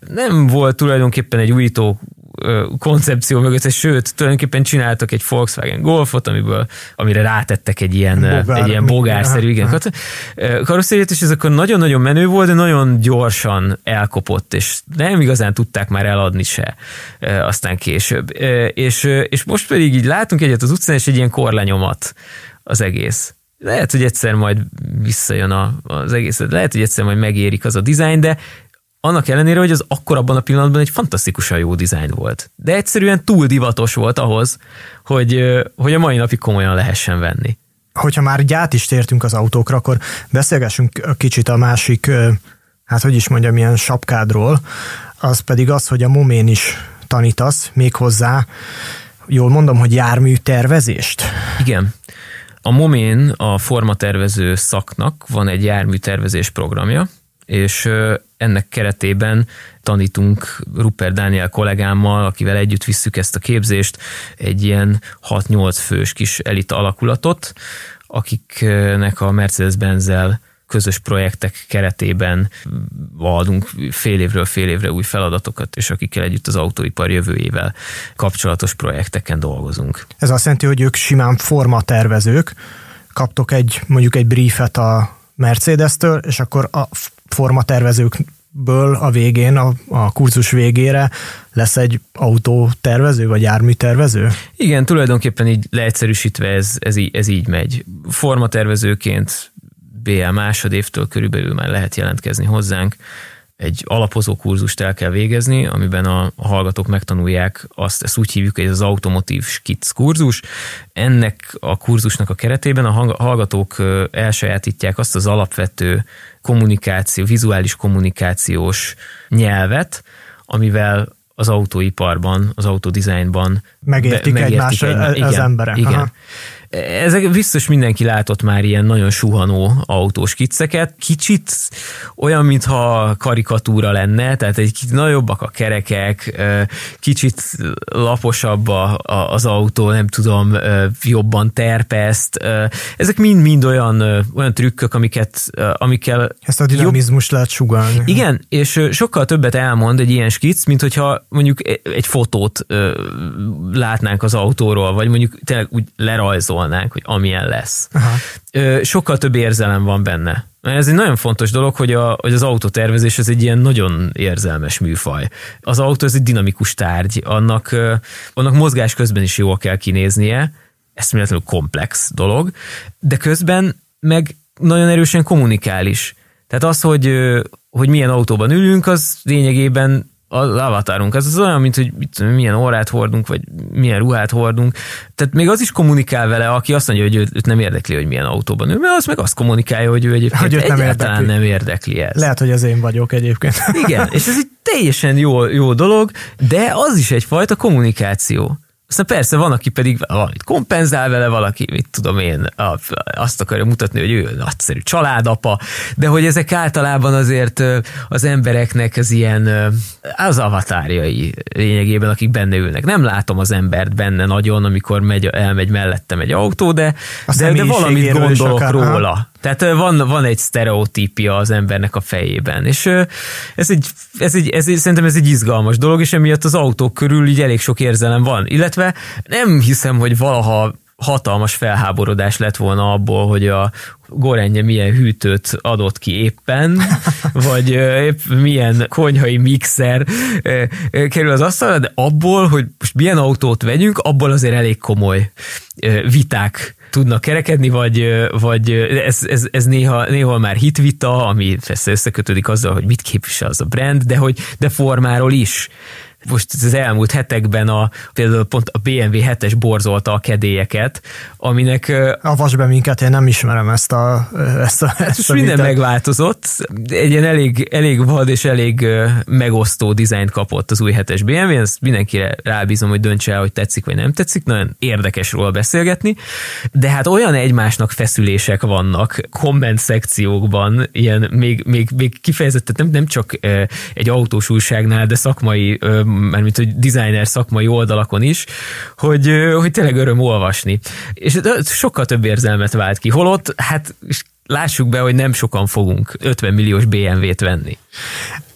Nem volt tulajdonképpen egy újító koncepció mögött, sőt, tulajdonképpen csináltak egy Volkswagen Golfot, amiből, amire rátettek egy ilyen, Bogár, egy ilyen bogárszerű igen, karosszériát, és ez akkor nagyon-nagyon menő volt, de nagyon gyorsan elkopott, és nem igazán tudták már eladni se aztán később. És, és most pedig így látunk egyet az utcán, és egy ilyen korlenyomat az egész. Lehet, hogy egyszer majd visszajön a, az egész, lehet, hogy egyszer majd megérik az a dizájn, de annak ellenére, hogy az akkor abban a pillanatban egy fantasztikusan jó dizájn volt. De egyszerűen túl divatos volt ahhoz, hogy, hogy a mai napig komolyan lehessen venni. Hogyha már gyát is tértünk az autókra, akkor beszélgessünk kicsit a másik, hát hogy is mondjam, ilyen sapkádról, az pedig az, hogy a momén is tanítasz, méghozzá jól mondom, hogy jármű tervezést? Igen. A Momén a formatervező szaknak van egy járműtervezés programja, és ennek keretében tanítunk Rupert Dániel kollégámmal, akivel együtt visszük ezt a képzést, egy ilyen 6-8 fős kis elit alakulatot, akiknek a Mercedes-Benzel közös projektek keretében adunk fél évről fél évre új feladatokat, és akikkel együtt az autóipar jövőjével kapcsolatos projekteken dolgozunk. Ez azt jelenti, hogy ők simán formatervezők, kaptok egy, mondjuk egy briefet a Mercedes-től, és akkor a formatervezőkből a végén, a, a kurzus végére lesz egy autótervező, vagy járműtervező? Igen, tulajdonképpen így leegyszerűsítve ez, ez, így, ez így megy. Formatervezőként BL másodévtől körülbelül már lehet jelentkezni hozzánk. Egy alapozó kurzust el kell végezni, amiben a hallgatók megtanulják azt, ezt úgy hívjuk, hogy ez az automotív skits kurzus. Ennek a kurzusnak a keretében a hallgatók elsajátítják azt az alapvető kommunikáció, vizuális kommunikációs nyelvet, amivel az autóiparban, az autodesignban megértik, be, megértik egymást egymás, az emberek. Igen. Aha. Ezek biztos mindenki látott már ilyen nagyon suhanó autós kicceket. Kicsit olyan, mintha karikatúra lenne, tehát egy kicsit nagyobbak a kerekek, kicsit laposabb a, a, az autó, nem tudom, jobban terpeszt. Ezek mind-mind olyan, olyan trükkök, amiket, amikkel... Ezt a dinamizmus jobb... lehet sugalni. Igen, és sokkal többet elmond egy ilyen skic, mint hogyha mondjuk e, egy fotót látnánk az autóról, vagy mondjuk tényleg úgy lerajzol gondolnánk, hogy amilyen lesz. Aha. Sokkal több érzelem van benne. Ez egy nagyon fontos dolog, hogy, a, hogy az autótervezés ez egy ilyen nagyon érzelmes műfaj. Az autó ez egy dinamikus tárgy, annak, annak mozgás közben is jól kell kinéznie, ez méletlenül komplex dolog, de közben meg nagyon erősen kommunikál is. Tehát az, hogy, hogy milyen autóban ülünk, az lényegében az avatarunk, az, az olyan, mint hogy mit, milyen órát hordunk, vagy milyen ruhát hordunk. Tehát még az is kommunikál vele, aki azt mondja, hogy őt, őt nem érdekli, hogy milyen autóban ül, mert az meg azt kommunikálja, hogy ő egyébként hogy nem egyáltalán érdekli. nem érdekli ez. Lehet, hogy az én vagyok egyébként. Igen, és ez egy teljesen jó, jó dolog, de az is egyfajta kommunikáció. Aztán persze van, aki pedig valamit kompenzál vele, valaki, mit tudom én, azt akarja mutatni, hogy ő nagyszerű családapa, de hogy ezek általában azért az embereknek az ilyen az avatárjai lényegében, akik benne ülnek. Nem látom az embert benne nagyon, amikor megy, elmegy mellettem egy autó, de, de, de valamit gondolok akár, róla. Tehát van, van egy sztereotípia az embernek a fejében, és ez egy, ez egy, ez egy, szerintem ez egy izgalmas dolog, és emiatt az autók körül így elég sok érzelem van, illetve nem hiszem, hogy valaha hatalmas felháborodás lett volna abból, hogy a Gorenje milyen hűtőt adott ki éppen, vagy épp milyen konyhai mixer kerül az asztalra, de abból, hogy most milyen autót vegyünk, abból azért elég komoly viták tudnak kerekedni, vagy, vagy ez, ez, ez néha, néha már hitvita, ami persze összekötődik azzal, hogy mit képvisel az a brand, de hogy de formáról is most az elmúlt hetekben a, például pont a BMW 7-es borzolta a kedélyeket, aminek... Avasd be minket, én nem ismerem ezt a... Ezt a, hát ezt a minden vitát. megváltozott, egy ilyen elég, elég vad és elég megosztó dizájnt kapott az új 7-es BMW, ezt mindenkire rábízom, hogy döntse el, hogy tetszik vagy nem tetszik, nagyon érdekes róla beszélgetni, de hát olyan egymásnak feszülések vannak komment szekciókban, ilyen még, még, még kifejezetten nem, nem csak egy autós újságnál, de szakmai mint hogy designer szakmai oldalakon is, hogy, hogy tényleg öröm olvasni. És sokkal több érzelmet vált ki. Holott, hát lássuk be, hogy nem sokan fogunk 50 milliós BMW-t venni.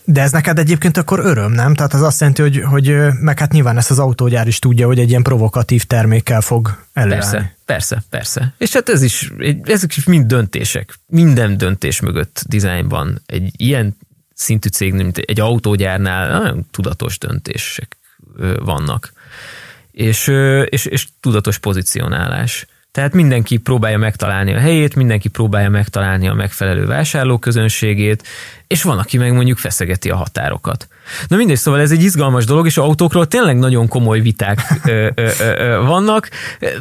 De ez neked egyébként akkor öröm, nem? Tehát az azt jelenti, hogy, hogy meg hát nyilván ezt az autógyár is tudja, hogy egy ilyen provokatív termékkel fog előállni. Persze, persze, persze. És hát ez is, ezek is mind döntések. Minden döntés mögött dizájnban egy ilyen szintű cég, mint egy autógyárnál nagyon tudatos döntések vannak. És, és, és tudatos pozicionálás. Tehát mindenki próbálja megtalálni a helyét, mindenki próbálja megtalálni a megfelelő vásárlóközönségét, és van, aki meg mondjuk feszegeti a határokat. Na mindegy, szóval ez egy izgalmas dolog, és autókról tényleg nagyon komoly viták ö, ö, ö, vannak,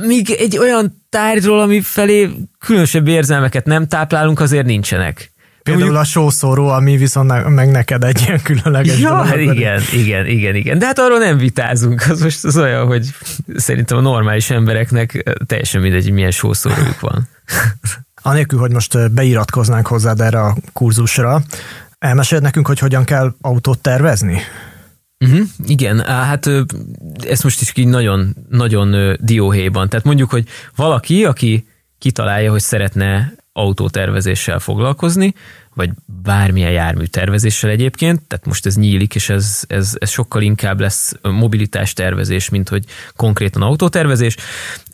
míg egy olyan tárgyról, ami felé különösebb érzelmeket nem táplálunk, azért nincsenek Például mondjuk- a sószóró, ami viszont meg neked egy ilyen különleges Ja, dolog. igen, igen, igen, igen. De hát arról nem vitázunk. Az most az olyan, hogy szerintem a normális embereknek teljesen mindegy, hogy milyen sószórójuk van. Anélkül, hogy most beiratkoznánk hozzád erre a kurzusra, elmeséled nekünk, hogy hogyan kell autót tervezni? Uh-huh, igen, hát ö, ezt most is így nagyon, nagyon dióhéjban. Tehát mondjuk, hogy valaki, aki kitalálja, hogy szeretne autótervezéssel foglalkozni, vagy bármilyen jármű tervezéssel egyébként, tehát most ez nyílik, és ez, ez, ez sokkal inkább lesz mobilitás tervezés, mint hogy konkrétan autótervezés.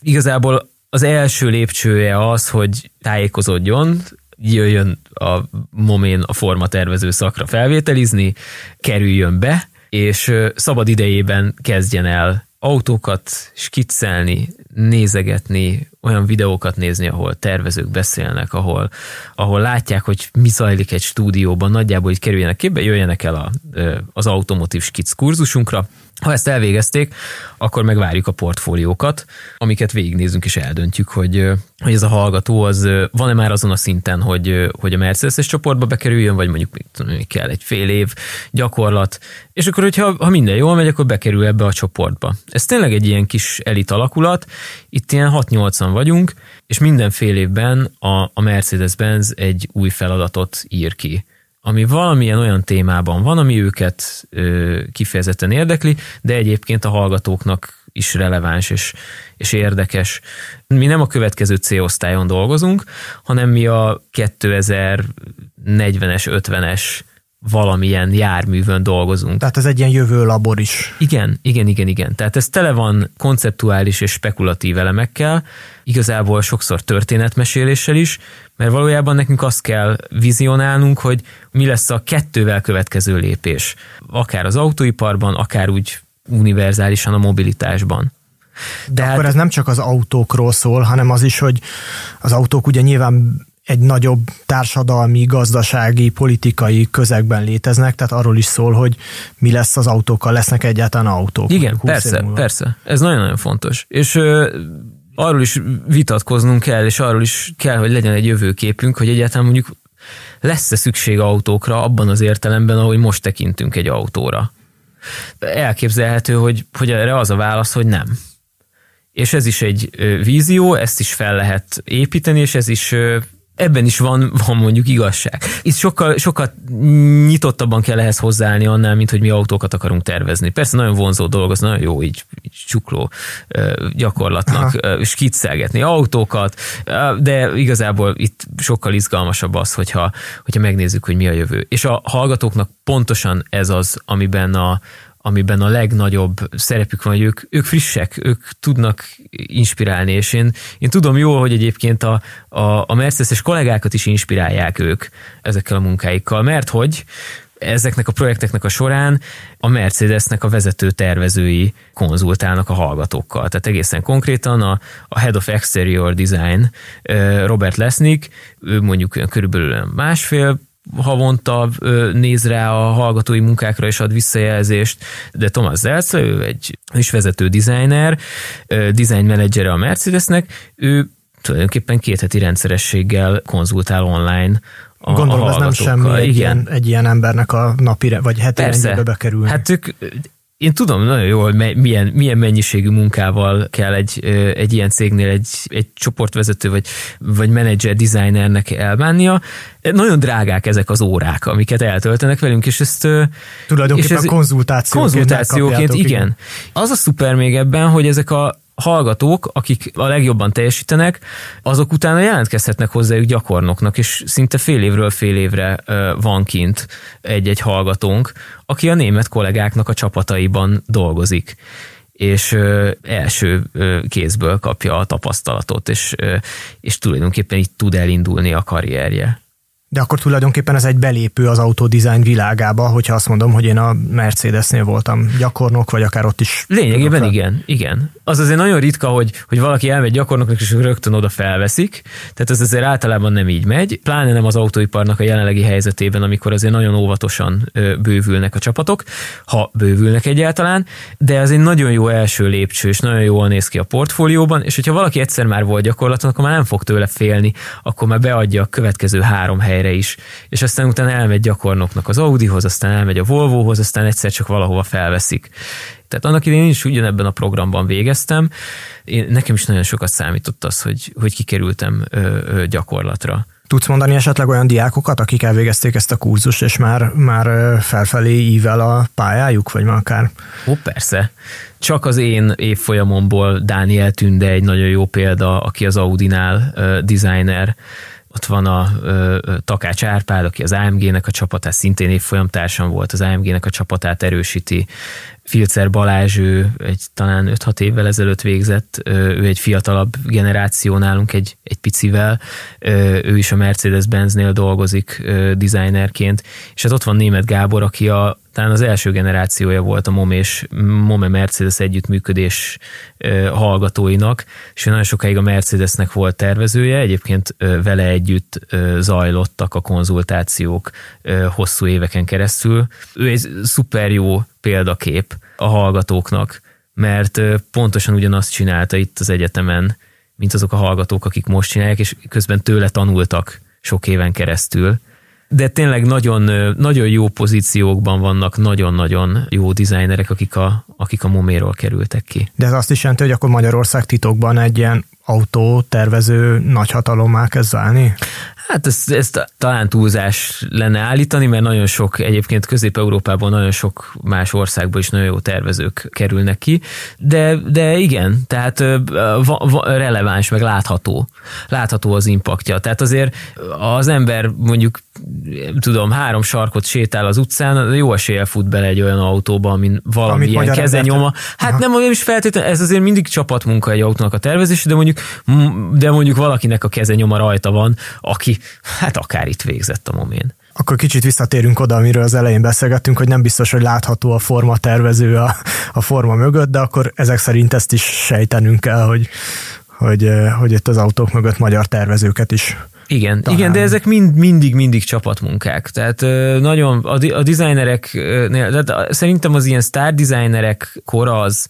Igazából az első lépcsője az, hogy tájékozódjon, jöjjön a momén a formatervező szakra felvételizni, kerüljön be, és szabad idejében kezdjen el autókat skiccelni, nézegetni, olyan videókat nézni, ahol tervezők beszélnek, ahol, ahol látják, hogy mi zajlik egy stúdióban, nagyjából így kerüljenek képbe, jöjjenek el a, az automotív skic kurzusunkra. Ha ezt elvégezték, akkor megvárjuk a portfóliókat, amiket végignézünk és eldöntjük, hogy, hogy ez a hallgató az van-e már azon a szinten, hogy, hogy a Mercedes-es csoportba bekerüljön, vagy mondjuk még, kell egy fél év gyakorlat, és akkor, hogyha ha minden jól megy, akkor bekerül ebbe a csoportba. Ez tényleg egy ilyen kis elit alakulat, itt ilyen 6-8-an vagyunk, és minden fél évben a, a Mercedes-Benz egy új feladatot ír ki ami valamilyen olyan témában van, ami őket ö, kifejezetten érdekli, de egyébként a hallgatóknak is releváns és, és érdekes. Mi nem a következő C-osztályon dolgozunk, hanem mi a 2040-es, 50-es valamilyen járművön dolgozunk. Tehát ez egy ilyen jövő labor is. Igen, igen, igen, igen. Tehát ez tele van konceptuális és spekulatív elemekkel, igazából sokszor történetmeséléssel is, mert valójában nekünk azt kell vizionálnunk, hogy mi lesz a kettővel következő lépés. Akár az autóiparban, akár úgy univerzálisan a mobilitásban. De hát... akkor ez nem csak az autókról szól, hanem az is, hogy az autók ugye nyilván egy nagyobb társadalmi, gazdasági, politikai közegben léteznek, tehát arról is szól, hogy mi lesz az autókkal, lesznek egyáltalán autók. Igen, mondjuk 20 év persze, persze. Ez nagyon-nagyon fontos. És ö, arról is vitatkoznunk kell, és arról is kell, hogy legyen egy jövőképünk, hogy egyáltalán mondjuk lesz-e szükség autókra abban az értelemben, ahogy most tekintünk egy autóra. Elképzelhető, hogy, hogy erre az a válasz, hogy nem. És ez is egy vízió, ezt is fel lehet építeni, és ez is ebben is van, van mondjuk igazság. Itt sokkal, sokkal nyitottabban kell ehhez hozzáállni annál, mint hogy mi autókat akarunk tervezni. Persze nagyon vonzó dolog, az nagyon jó így, így csukló gyakorlatnak ö, skiccelgetni autókat, de igazából itt sokkal izgalmasabb az, hogyha, hogyha megnézzük, hogy mi a jövő. És a hallgatóknak pontosan ez az, amiben a, amiben a legnagyobb szerepük van, hogy ők, ők frissek, ők tudnak inspirálni, és én, én tudom jól, hogy egyébként a, a, a Mercedes-es kollégákat is inspirálják ők ezekkel a munkáikkal, mert hogy ezeknek a projekteknek a során a Mercedesnek a vezető tervezői konzultálnak a hallgatókkal. Tehát egészen konkrétan a, a Head of Exterior Design Robert Lesnick, ő mondjuk körülbelül másfél havonta néz rá a hallgatói munkákra és ad visszajelzést, de Thomas Zelce, ő egy is vezető designer, design menedzsere a Mercedesnek, ő tulajdonképpen két heti rendszerességgel konzultál online a, Gondolom, a ez nem semmi egy Igen. ilyen, egy ilyen embernek a napi, vagy heti rendjébe bekerülni. Hát ők, én tudom nagyon jól, milyen, milyen mennyiségű munkával kell egy, egy ilyen cégnél egy, egy csoportvezető vagy, vagy menedzser, designernek elbánnia. Nagyon drágák ezek az órák, amiket eltöltenek velünk, és ezt... Tulajdonképpen és ez- konzultációként konzultációként, megkapjátok, igen. Az a szuper még ebben, hogy ezek a hallgatók, akik a legjobban teljesítenek, azok utána jelentkezhetnek hozzájuk gyakornoknak, és szinte fél évről fél évre van kint egy-egy hallgatónk, aki a német kollégáknak a csapataiban dolgozik és első kézből kapja a tapasztalatot, és, és tulajdonképpen így tud elindulni a karrierje. De akkor tulajdonképpen ez egy belépő az autodesign világába, hogyha azt mondom, hogy én a Mercedesnél voltam gyakornok, vagy akár ott is. Lényegében igen, igen. Az azért nagyon ritka, hogy, hogy valaki elmegy gyakornoknak, és rögtön oda felveszik, tehát ez azért általában nem így megy, pláne nem az autóiparnak a jelenlegi helyzetében, amikor azért nagyon óvatosan bővülnek a csapatok, ha bővülnek egyáltalán, de ez egy nagyon jó első lépcső, és nagyon jól néz ki a portfólióban, és hogyha valaki egyszer már volt gyakorlaton, akkor már nem fog tőle félni, akkor már beadja a következő három helyre helyre is, és aztán utána elmegy gyakornoknak az Audihoz, aztán elmegy a Volvohoz, aztán egyszer csak valahova felveszik. Tehát annak idején én is ugyanebben a programban végeztem, én, nekem is nagyon sokat számított az, hogy, hogy kikerültem ö, ö, gyakorlatra. Tudsz mondani esetleg olyan diákokat, akik elvégezték ezt a kurzust, és már, már felfelé ível a pályájuk, vagy már akár? Ó, persze. Csak az én évfolyamomból Dániel Tünde egy nagyon jó példa, aki az Audinál uh, designer, ott van a ö, Takács Árpád, aki az AMG-nek a csapatát, szintén évfolyamtársam volt, az AMG-nek a csapatát erősíti. Filcer Balázs, ő egy talán 5-6 évvel ezelőtt végzett, ő egy fiatalabb generáció nálunk egy, egy picivel, ő is a Mercedes-Benznél dolgozik designerként, és hát ott van Német Gábor, aki a, talán az első generációja volt a MOM és MOME Mercedes együttműködés hallgatóinak, és nagyon sokáig a Mercedesnek volt tervezője, egyébként vele együtt zajlottak a konzultációk hosszú éveken keresztül. Ő egy szuper jó példakép a hallgatóknak, mert pontosan ugyanazt csinálta itt az egyetemen, mint azok a hallgatók, akik most csinálják, és közben tőle tanultak sok éven keresztül. De tényleg nagyon, nagyon jó pozíciókban vannak, nagyon-nagyon jó dizájnerek, akik a, akik a moméról kerültek ki. De ez azt is jelenti, hogy akkor Magyarország titokban egy ilyen autótervező nagyhatalommá kezd válni? Hát ezt, ezt talán túlzás lenne állítani, mert nagyon sok, egyébként Közép-Európában nagyon sok más országból is nagyon jó tervezők kerülnek ki, de, de igen, tehát va, va, releváns, meg látható. Látható az impaktja. Tehát azért az ember mondjuk, tudom, három sarkot sétál az utcán, jó eséllyel fut bele egy olyan autóba, amin valamilyen kezenyoma. Hát Aha. nem, nem is feltétlenül, ez azért mindig csapatmunka egy autónak a tervezés, de mondjuk, de mondjuk valakinek a kezenyoma rajta van, aki hát akár itt végzett a momén. Akkor kicsit visszatérünk oda, amiről az elején beszélgettünk, hogy nem biztos, hogy látható a forma tervező a, a forma mögött, de akkor ezek szerint ezt is sejtenünk kell, hogy, hogy, hogy itt az autók mögött magyar tervezőket is igen, talán. igen, de ezek mind, mindig, mindig csapatmunkák. Tehát nagyon a, a designereknél, tehát szerintem az ilyen sztár designerek kora az,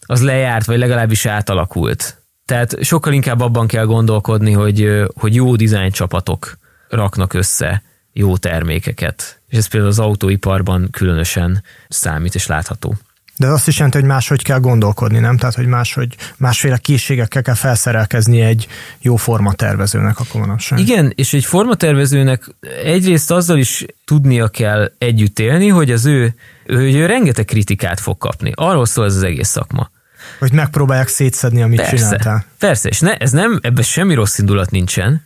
az lejárt, vagy legalábbis átalakult. Tehát sokkal inkább abban kell gondolkodni, hogy, hogy jó dizájn csapatok raknak össze jó termékeket. És ez például az autóiparban különösen számít és látható. De azt is jelenti, hogy máshogy kell gondolkodni, nem? Tehát, hogy máshogy, másféle készségekkel kell felszerelkezni egy jó formatervezőnek akkor manapság. Igen, és egy formatervezőnek egyrészt azzal is tudnia kell együtt élni, hogy az ő, hogy ő rengeteg kritikát fog kapni. Arról szól ez az egész szakma. Hogy megpróbálják szétszedni, amit persze, csináltál. Persze, és ne, ez nem, ebben semmi rossz indulat nincsen.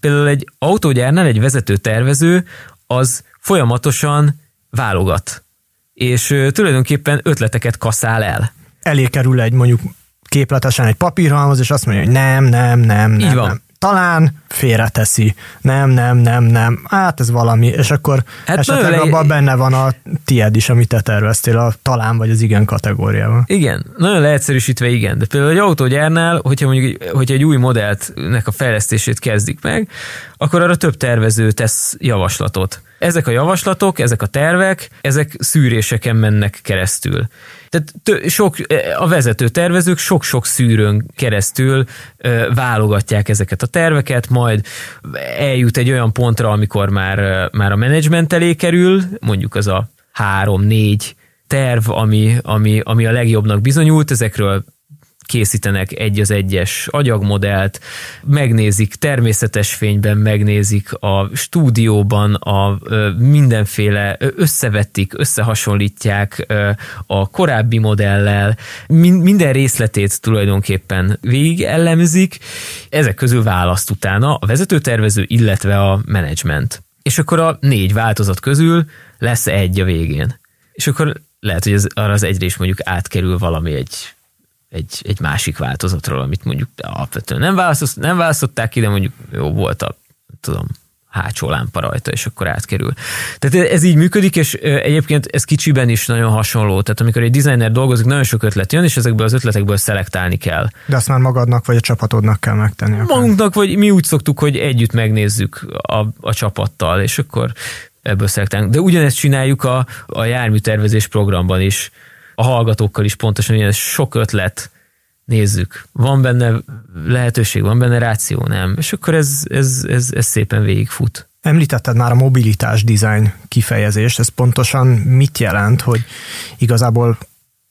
Például egy autógyárnál egy vezető tervező az folyamatosan válogat, és tulajdonképpen ötleteket kaszál el. Elé kerül egy mondjuk képletesen egy papírhalmaz, és azt mondja, hogy nem, nem, nem, nem. Így van. Nem talán félreteszi. Nem, nem, nem, nem. Hát ez valami. És akkor hát esetleg le... abban benne van a tied is, amit te terveztél, a talán vagy az igen kategóriában. Igen, nagyon leegyszerűsítve igen. De például egy autógyárnál, hogyha mondjuk hogyha egy új modellnek a fejlesztését kezdik meg, akkor arra több tervező tesz javaslatot. Ezek a javaslatok, ezek a tervek, ezek szűréseken mennek keresztül. Tehát tő, sok, a vezető tervezők sok-sok szűrőn keresztül válogatják ezeket a terveket, majd eljut egy olyan pontra, amikor már, már a menedzsment elé kerül, mondjuk az a három-négy terv, ami, ami, ami a legjobbnak bizonyult, ezekről készítenek egy az egyes agyagmodellt, megnézik természetes fényben, megnézik a stúdióban, a mindenféle összevetik, összehasonlítják a korábbi modellel, minden részletét tulajdonképpen végig elemzik, ezek közül választ utána a vezetőtervező, illetve a menedzsment. És akkor a négy változat közül lesz egy a végén. És akkor lehet, hogy az, arra az egyre is mondjuk átkerül valami egy egy, egy másik változatról, amit mondjuk alapvetően nem, választ, nem választották ki, de mondjuk jó volt a, tudom, hátsó lámpa rajta, és akkor átkerül. Tehát ez így működik, és egyébként ez kicsiben is nagyon hasonló. Tehát amikor egy designer dolgozik, nagyon sok ötlet jön, és ezekből az ötletekből szelektálni kell. De azt már magadnak vagy a csapatodnak kell megtenni. Akár. Magunknak, vagy mi úgy szoktuk, hogy együtt megnézzük a, a csapattal, és akkor ebből szelektálunk. De ugyanezt csináljuk a, a járműtervezés programban is a hallgatókkal is pontosan ilyen sok ötlet, nézzük, van benne lehetőség, van benne ráció, nem? És akkor ez, ez, ez, ez szépen végigfut. Említetted már a mobilitás design kifejezést, ez pontosan mit jelent, hogy igazából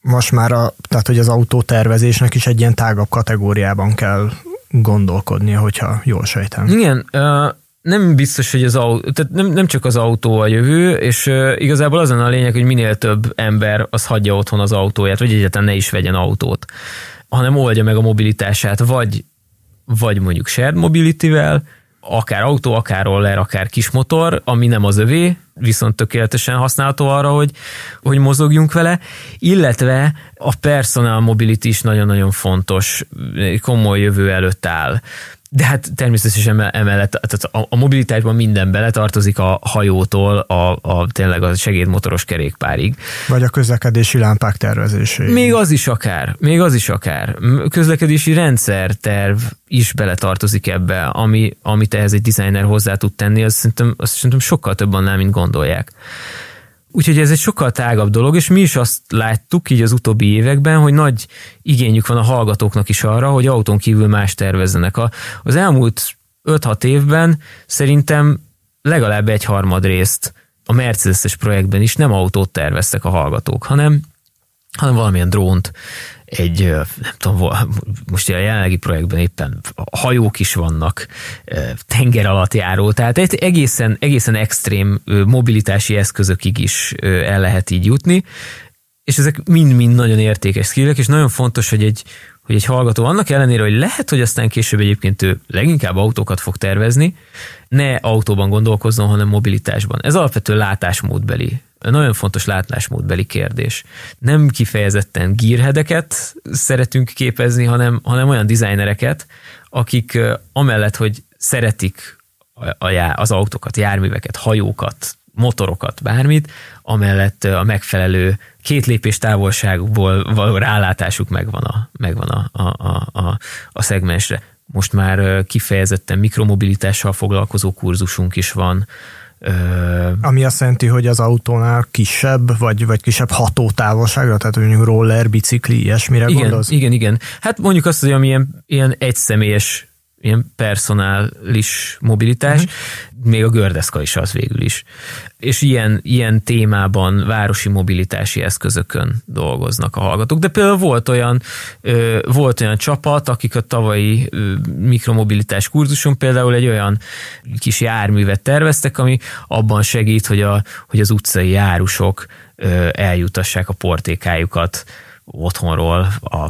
most már a, tehát hogy az autótervezésnek is egy ilyen tágabb kategóriában kell gondolkodnia, hogyha jól sejtem. Igen, nem biztos, hogy az autó, tehát nem, nem csak az autó a jövő, és igazából azon a lényeg, hogy minél több ember az hagyja otthon az autóját, vagy egyáltalán ne is vegyen autót, hanem oldja meg a mobilitását, vagy, vagy mondjuk shared mobility-vel, akár autó, akár roller, akár kis motor, ami nem az övé, viszont tökéletesen használható arra, hogy, hogy mozogjunk vele, illetve a personal mobility is nagyon-nagyon fontos, komoly jövő előtt áll. De hát természetesen emellett tehát a, a mobilitásban minden beletartozik a hajótól a, a tényleg a segédmotoros kerékpárig. Vagy a közlekedési lámpák tervezésé. Még az is akár, még az is akár. Közlekedési rendszer terv is beletartozik ebbe, ami, amit ehhez egy designer hozzá tud tenni, az szerintem, azt szerintem sokkal több annál, mint gondolják. Úgyhogy ez egy sokkal tágabb dolog, és mi is azt láttuk így az utóbbi években, hogy nagy igényük van a hallgatóknak is arra, hogy autón kívül más tervezzenek. A, az elmúlt 5-6 évben szerintem legalább egy harmad részt a Mercedes-es projektben is nem autót terveztek a hallgatók, hanem, hanem valamilyen drónt, egy, nem tudom, most a jelenlegi projektben éppen hajók is vannak, tenger alatt járó, tehát egészen, egészen extrém mobilitási eszközökig is el lehet így jutni, és ezek mind-mind nagyon értékes skillek, és nagyon fontos, hogy egy, hogy egy hallgató annak ellenére, hogy lehet, hogy aztán később egyébként ő leginkább autókat fog tervezni, ne autóban gondolkozzon, hanem mobilitásban. Ez alapvetően látásmódbeli nagyon fontos látásmódbeli kérdés. Nem kifejezetten gírhedeket szeretünk képezni, hanem, hanem olyan dizájnereket, akik amellett, hogy szeretik az autókat, járműveket, hajókat, motorokat, bármit, amellett a megfelelő két lépés távolságból való rálátásuk megvan a, megvan a, a, a, a, szegmensre. Most már kifejezetten mikromobilitással foglalkozó kurzusunk is van, ami azt jelenti, hogy az autónál kisebb, vagy, vagy kisebb hatótávolságra, tehát mondjuk roller, bicikli, ilyesmire igen, gondolsz? Igen, igen. Hát mondjuk azt, hogy ami ilyen, ilyen egyszemélyes ilyen personális mobilitás, uh-huh. még a gördeszka is az végül is. És ilyen, ilyen témában városi mobilitási eszközökön dolgoznak a hallgatók. De például volt olyan, volt olyan csapat, akik a tavalyi mikromobilitás kurzuson például egy olyan kis járművet terveztek, ami abban segít, hogy, a, hogy az utcai járusok eljutassák a portékájukat otthonról a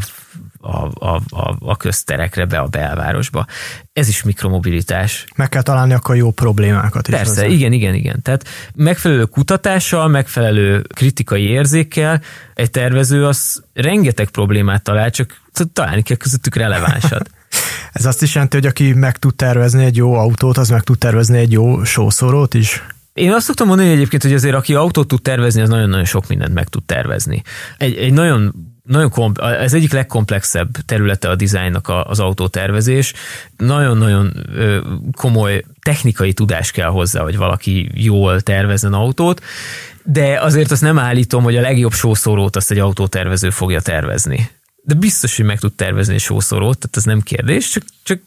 a, a, a, a közterekre, be a belvárosba. Ez is mikromobilitás. Meg kell találni akkor jó problémákat is. Persze, hozzá. igen, igen, igen. Tehát megfelelő kutatással, megfelelő kritikai érzékkel egy tervező az rengeteg problémát talál, csak találni kell közöttük relevánsat. Ez azt is jelenti, hogy aki meg tud tervezni egy jó autót, az meg tud tervezni egy jó sószorót is? Én azt szoktam mondani egyébként, hogy azért aki autót tud tervezni, az nagyon-nagyon sok mindent meg tud tervezni. Egy, egy nagyon nagyon komp- ez egyik legkomplexebb területe a dizájnnak az autótervezés. Nagyon-nagyon komoly technikai tudás kell hozzá, hogy valaki jól tervezzen autót, de azért azt nem állítom, hogy a legjobb sószórót azt egy autótervező fogja tervezni. De biztos, hogy meg tud tervezni egy sószórót, tehát ez nem kérdés, csak, csak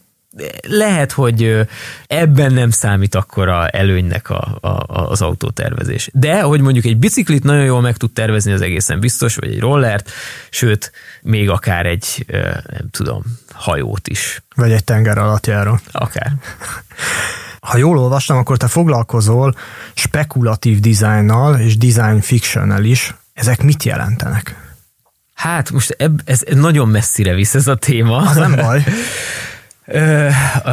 lehet, hogy ebben nem számít akkora előnynek a, a, az autótervezés. De, hogy mondjuk egy biciklit nagyon jól meg tud tervezni, az egészen biztos, vagy egy rollert, sőt, még akár egy, nem tudom, hajót is. Vagy egy tenger alatt járó. Akár. Ha jól olvastam, akkor te foglalkozol spekulatív dizájnnal és design fictionnel is. Ezek mit jelentenek? Hát most eb, ez nagyon messzire visz ez a téma. Az nem baj. A,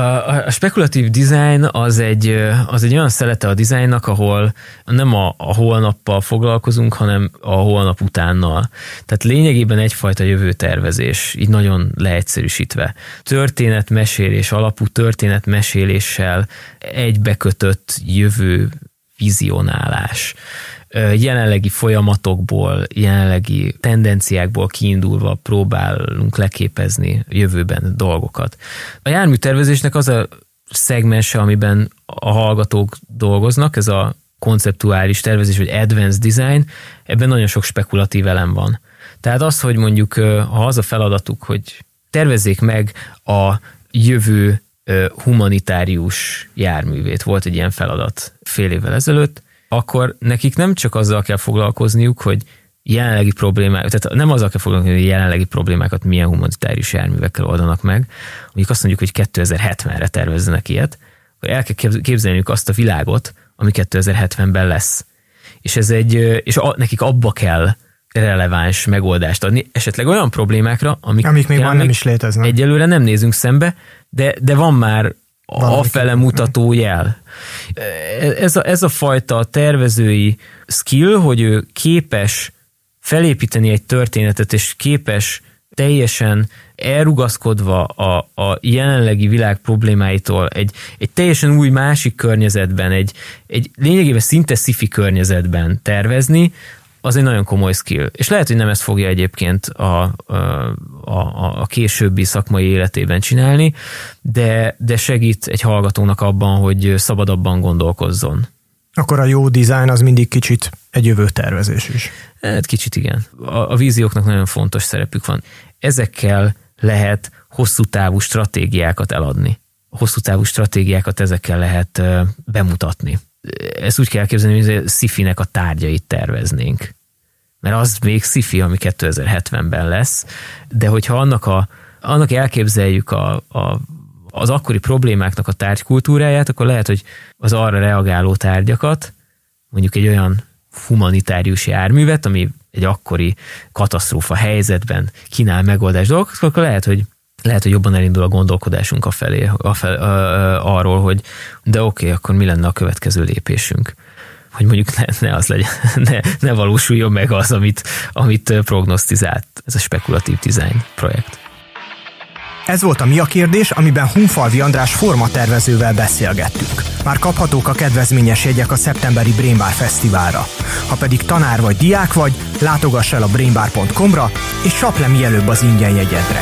a spekulatív design az egy, az egy olyan szelete a dizájnnak, ahol nem a, a holnappal foglalkozunk, hanem a holnap utánnal. Tehát lényegében egyfajta jövőtervezés, így nagyon leegyszerűsítve. Történetmesélés alapú történetmeséléssel egybekötött jövő vizionálás jelenlegi folyamatokból, jelenlegi tendenciákból kiindulva próbálunk leképezni jövőben dolgokat. A járműtervezésnek az a szegmense, amiben a hallgatók dolgoznak, ez a konceptuális tervezés, vagy advanced design, ebben nagyon sok spekulatív elem van. Tehát az, hogy mondjuk, ha az a feladatuk, hogy tervezzék meg a jövő humanitárius járművét. Volt egy ilyen feladat fél évvel ezelőtt, akkor nekik nem csak azzal kell foglalkozniuk, hogy jelenlegi problémák, tehát nem azzal kell foglalkozni, hogy jelenlegi problémákat milyen humanitárius járművekkel oldanak meg, mondjuk azt mondjuk, hogy 2070-re tervezzenek ilyet, akkor el kell képzelniük azt a világot, ami 2070-ben lesz. És ez egy, és a, nekik abba kell releváns megoldást adni, esetleg olyan problémákra, amik, amik még van nem is léteznek. Egyelőre nem nézünk szembe, de, de van már a fele mutató jel. Ez a, ez a fajta tervezői skill, hogy ő képes felépíteni egy történetet, és képes teljesen elrugaszkodva a, a jelenlegi világ problémáitól egy, egy teljesen új másik környezetben, egy, egy lényegében szinte sci környezetben tervezni, az egy nagyon komoly skill. És lehet, hogy nem ezt fogja egyébként a, a, a, a későbbi szakmai életében csinálni, de, de segít egy hallgatónak abban, hogy szabadabban gondolkozzon. Akkor a jó dizájn az mindig kicsit egy jövő tervezés is. Hát kicsit igen. A, a vízióknak nagyon fontos szerepük van. Ezekkel lehet hosszú távú stratégiákat eladni. Hosszú távú stratégiákat ezekkel lehet bemutatni. Ezt úgy kell képzelni, hogy szifinek a tárgyait terveznénk. Mert az még szifi, ami 2070-ben lesz, de hogyha annak, a, annak elképzeljük a, a, az akkori problémáknak a tárgykultúráját, akkor lehet, hogy az arra reagáló tárgyakat, mondjuk egy olyan humanitárius járművet, ami egy akkori katasztrófa helyzetben kínál megoldás dolgokat, akkor lehet, hogy lehet, hogy jobban elindul a gondolkodásunk a felé, a fel, a, a, arról, hogy de oké, okay, akkor mi lenne a következő lépésünk hogy mondjuk ne, ne az legyen, ne, ne valósuljon meg az, amit, amit prognosztizált ez a spekulatív design projekt. Ez volt a Mi a kérdés, amiben Hunfalvi András formatervezővel beszélgettünk. Már kaphatók a kedvezményes jegyek a szeptemberi Brainbar Fesztiválra. Ha pedig tanár vagy diák vagy, látogass el a brainbar.com-ra, és csap le mielőbb az ingyen jegyedre.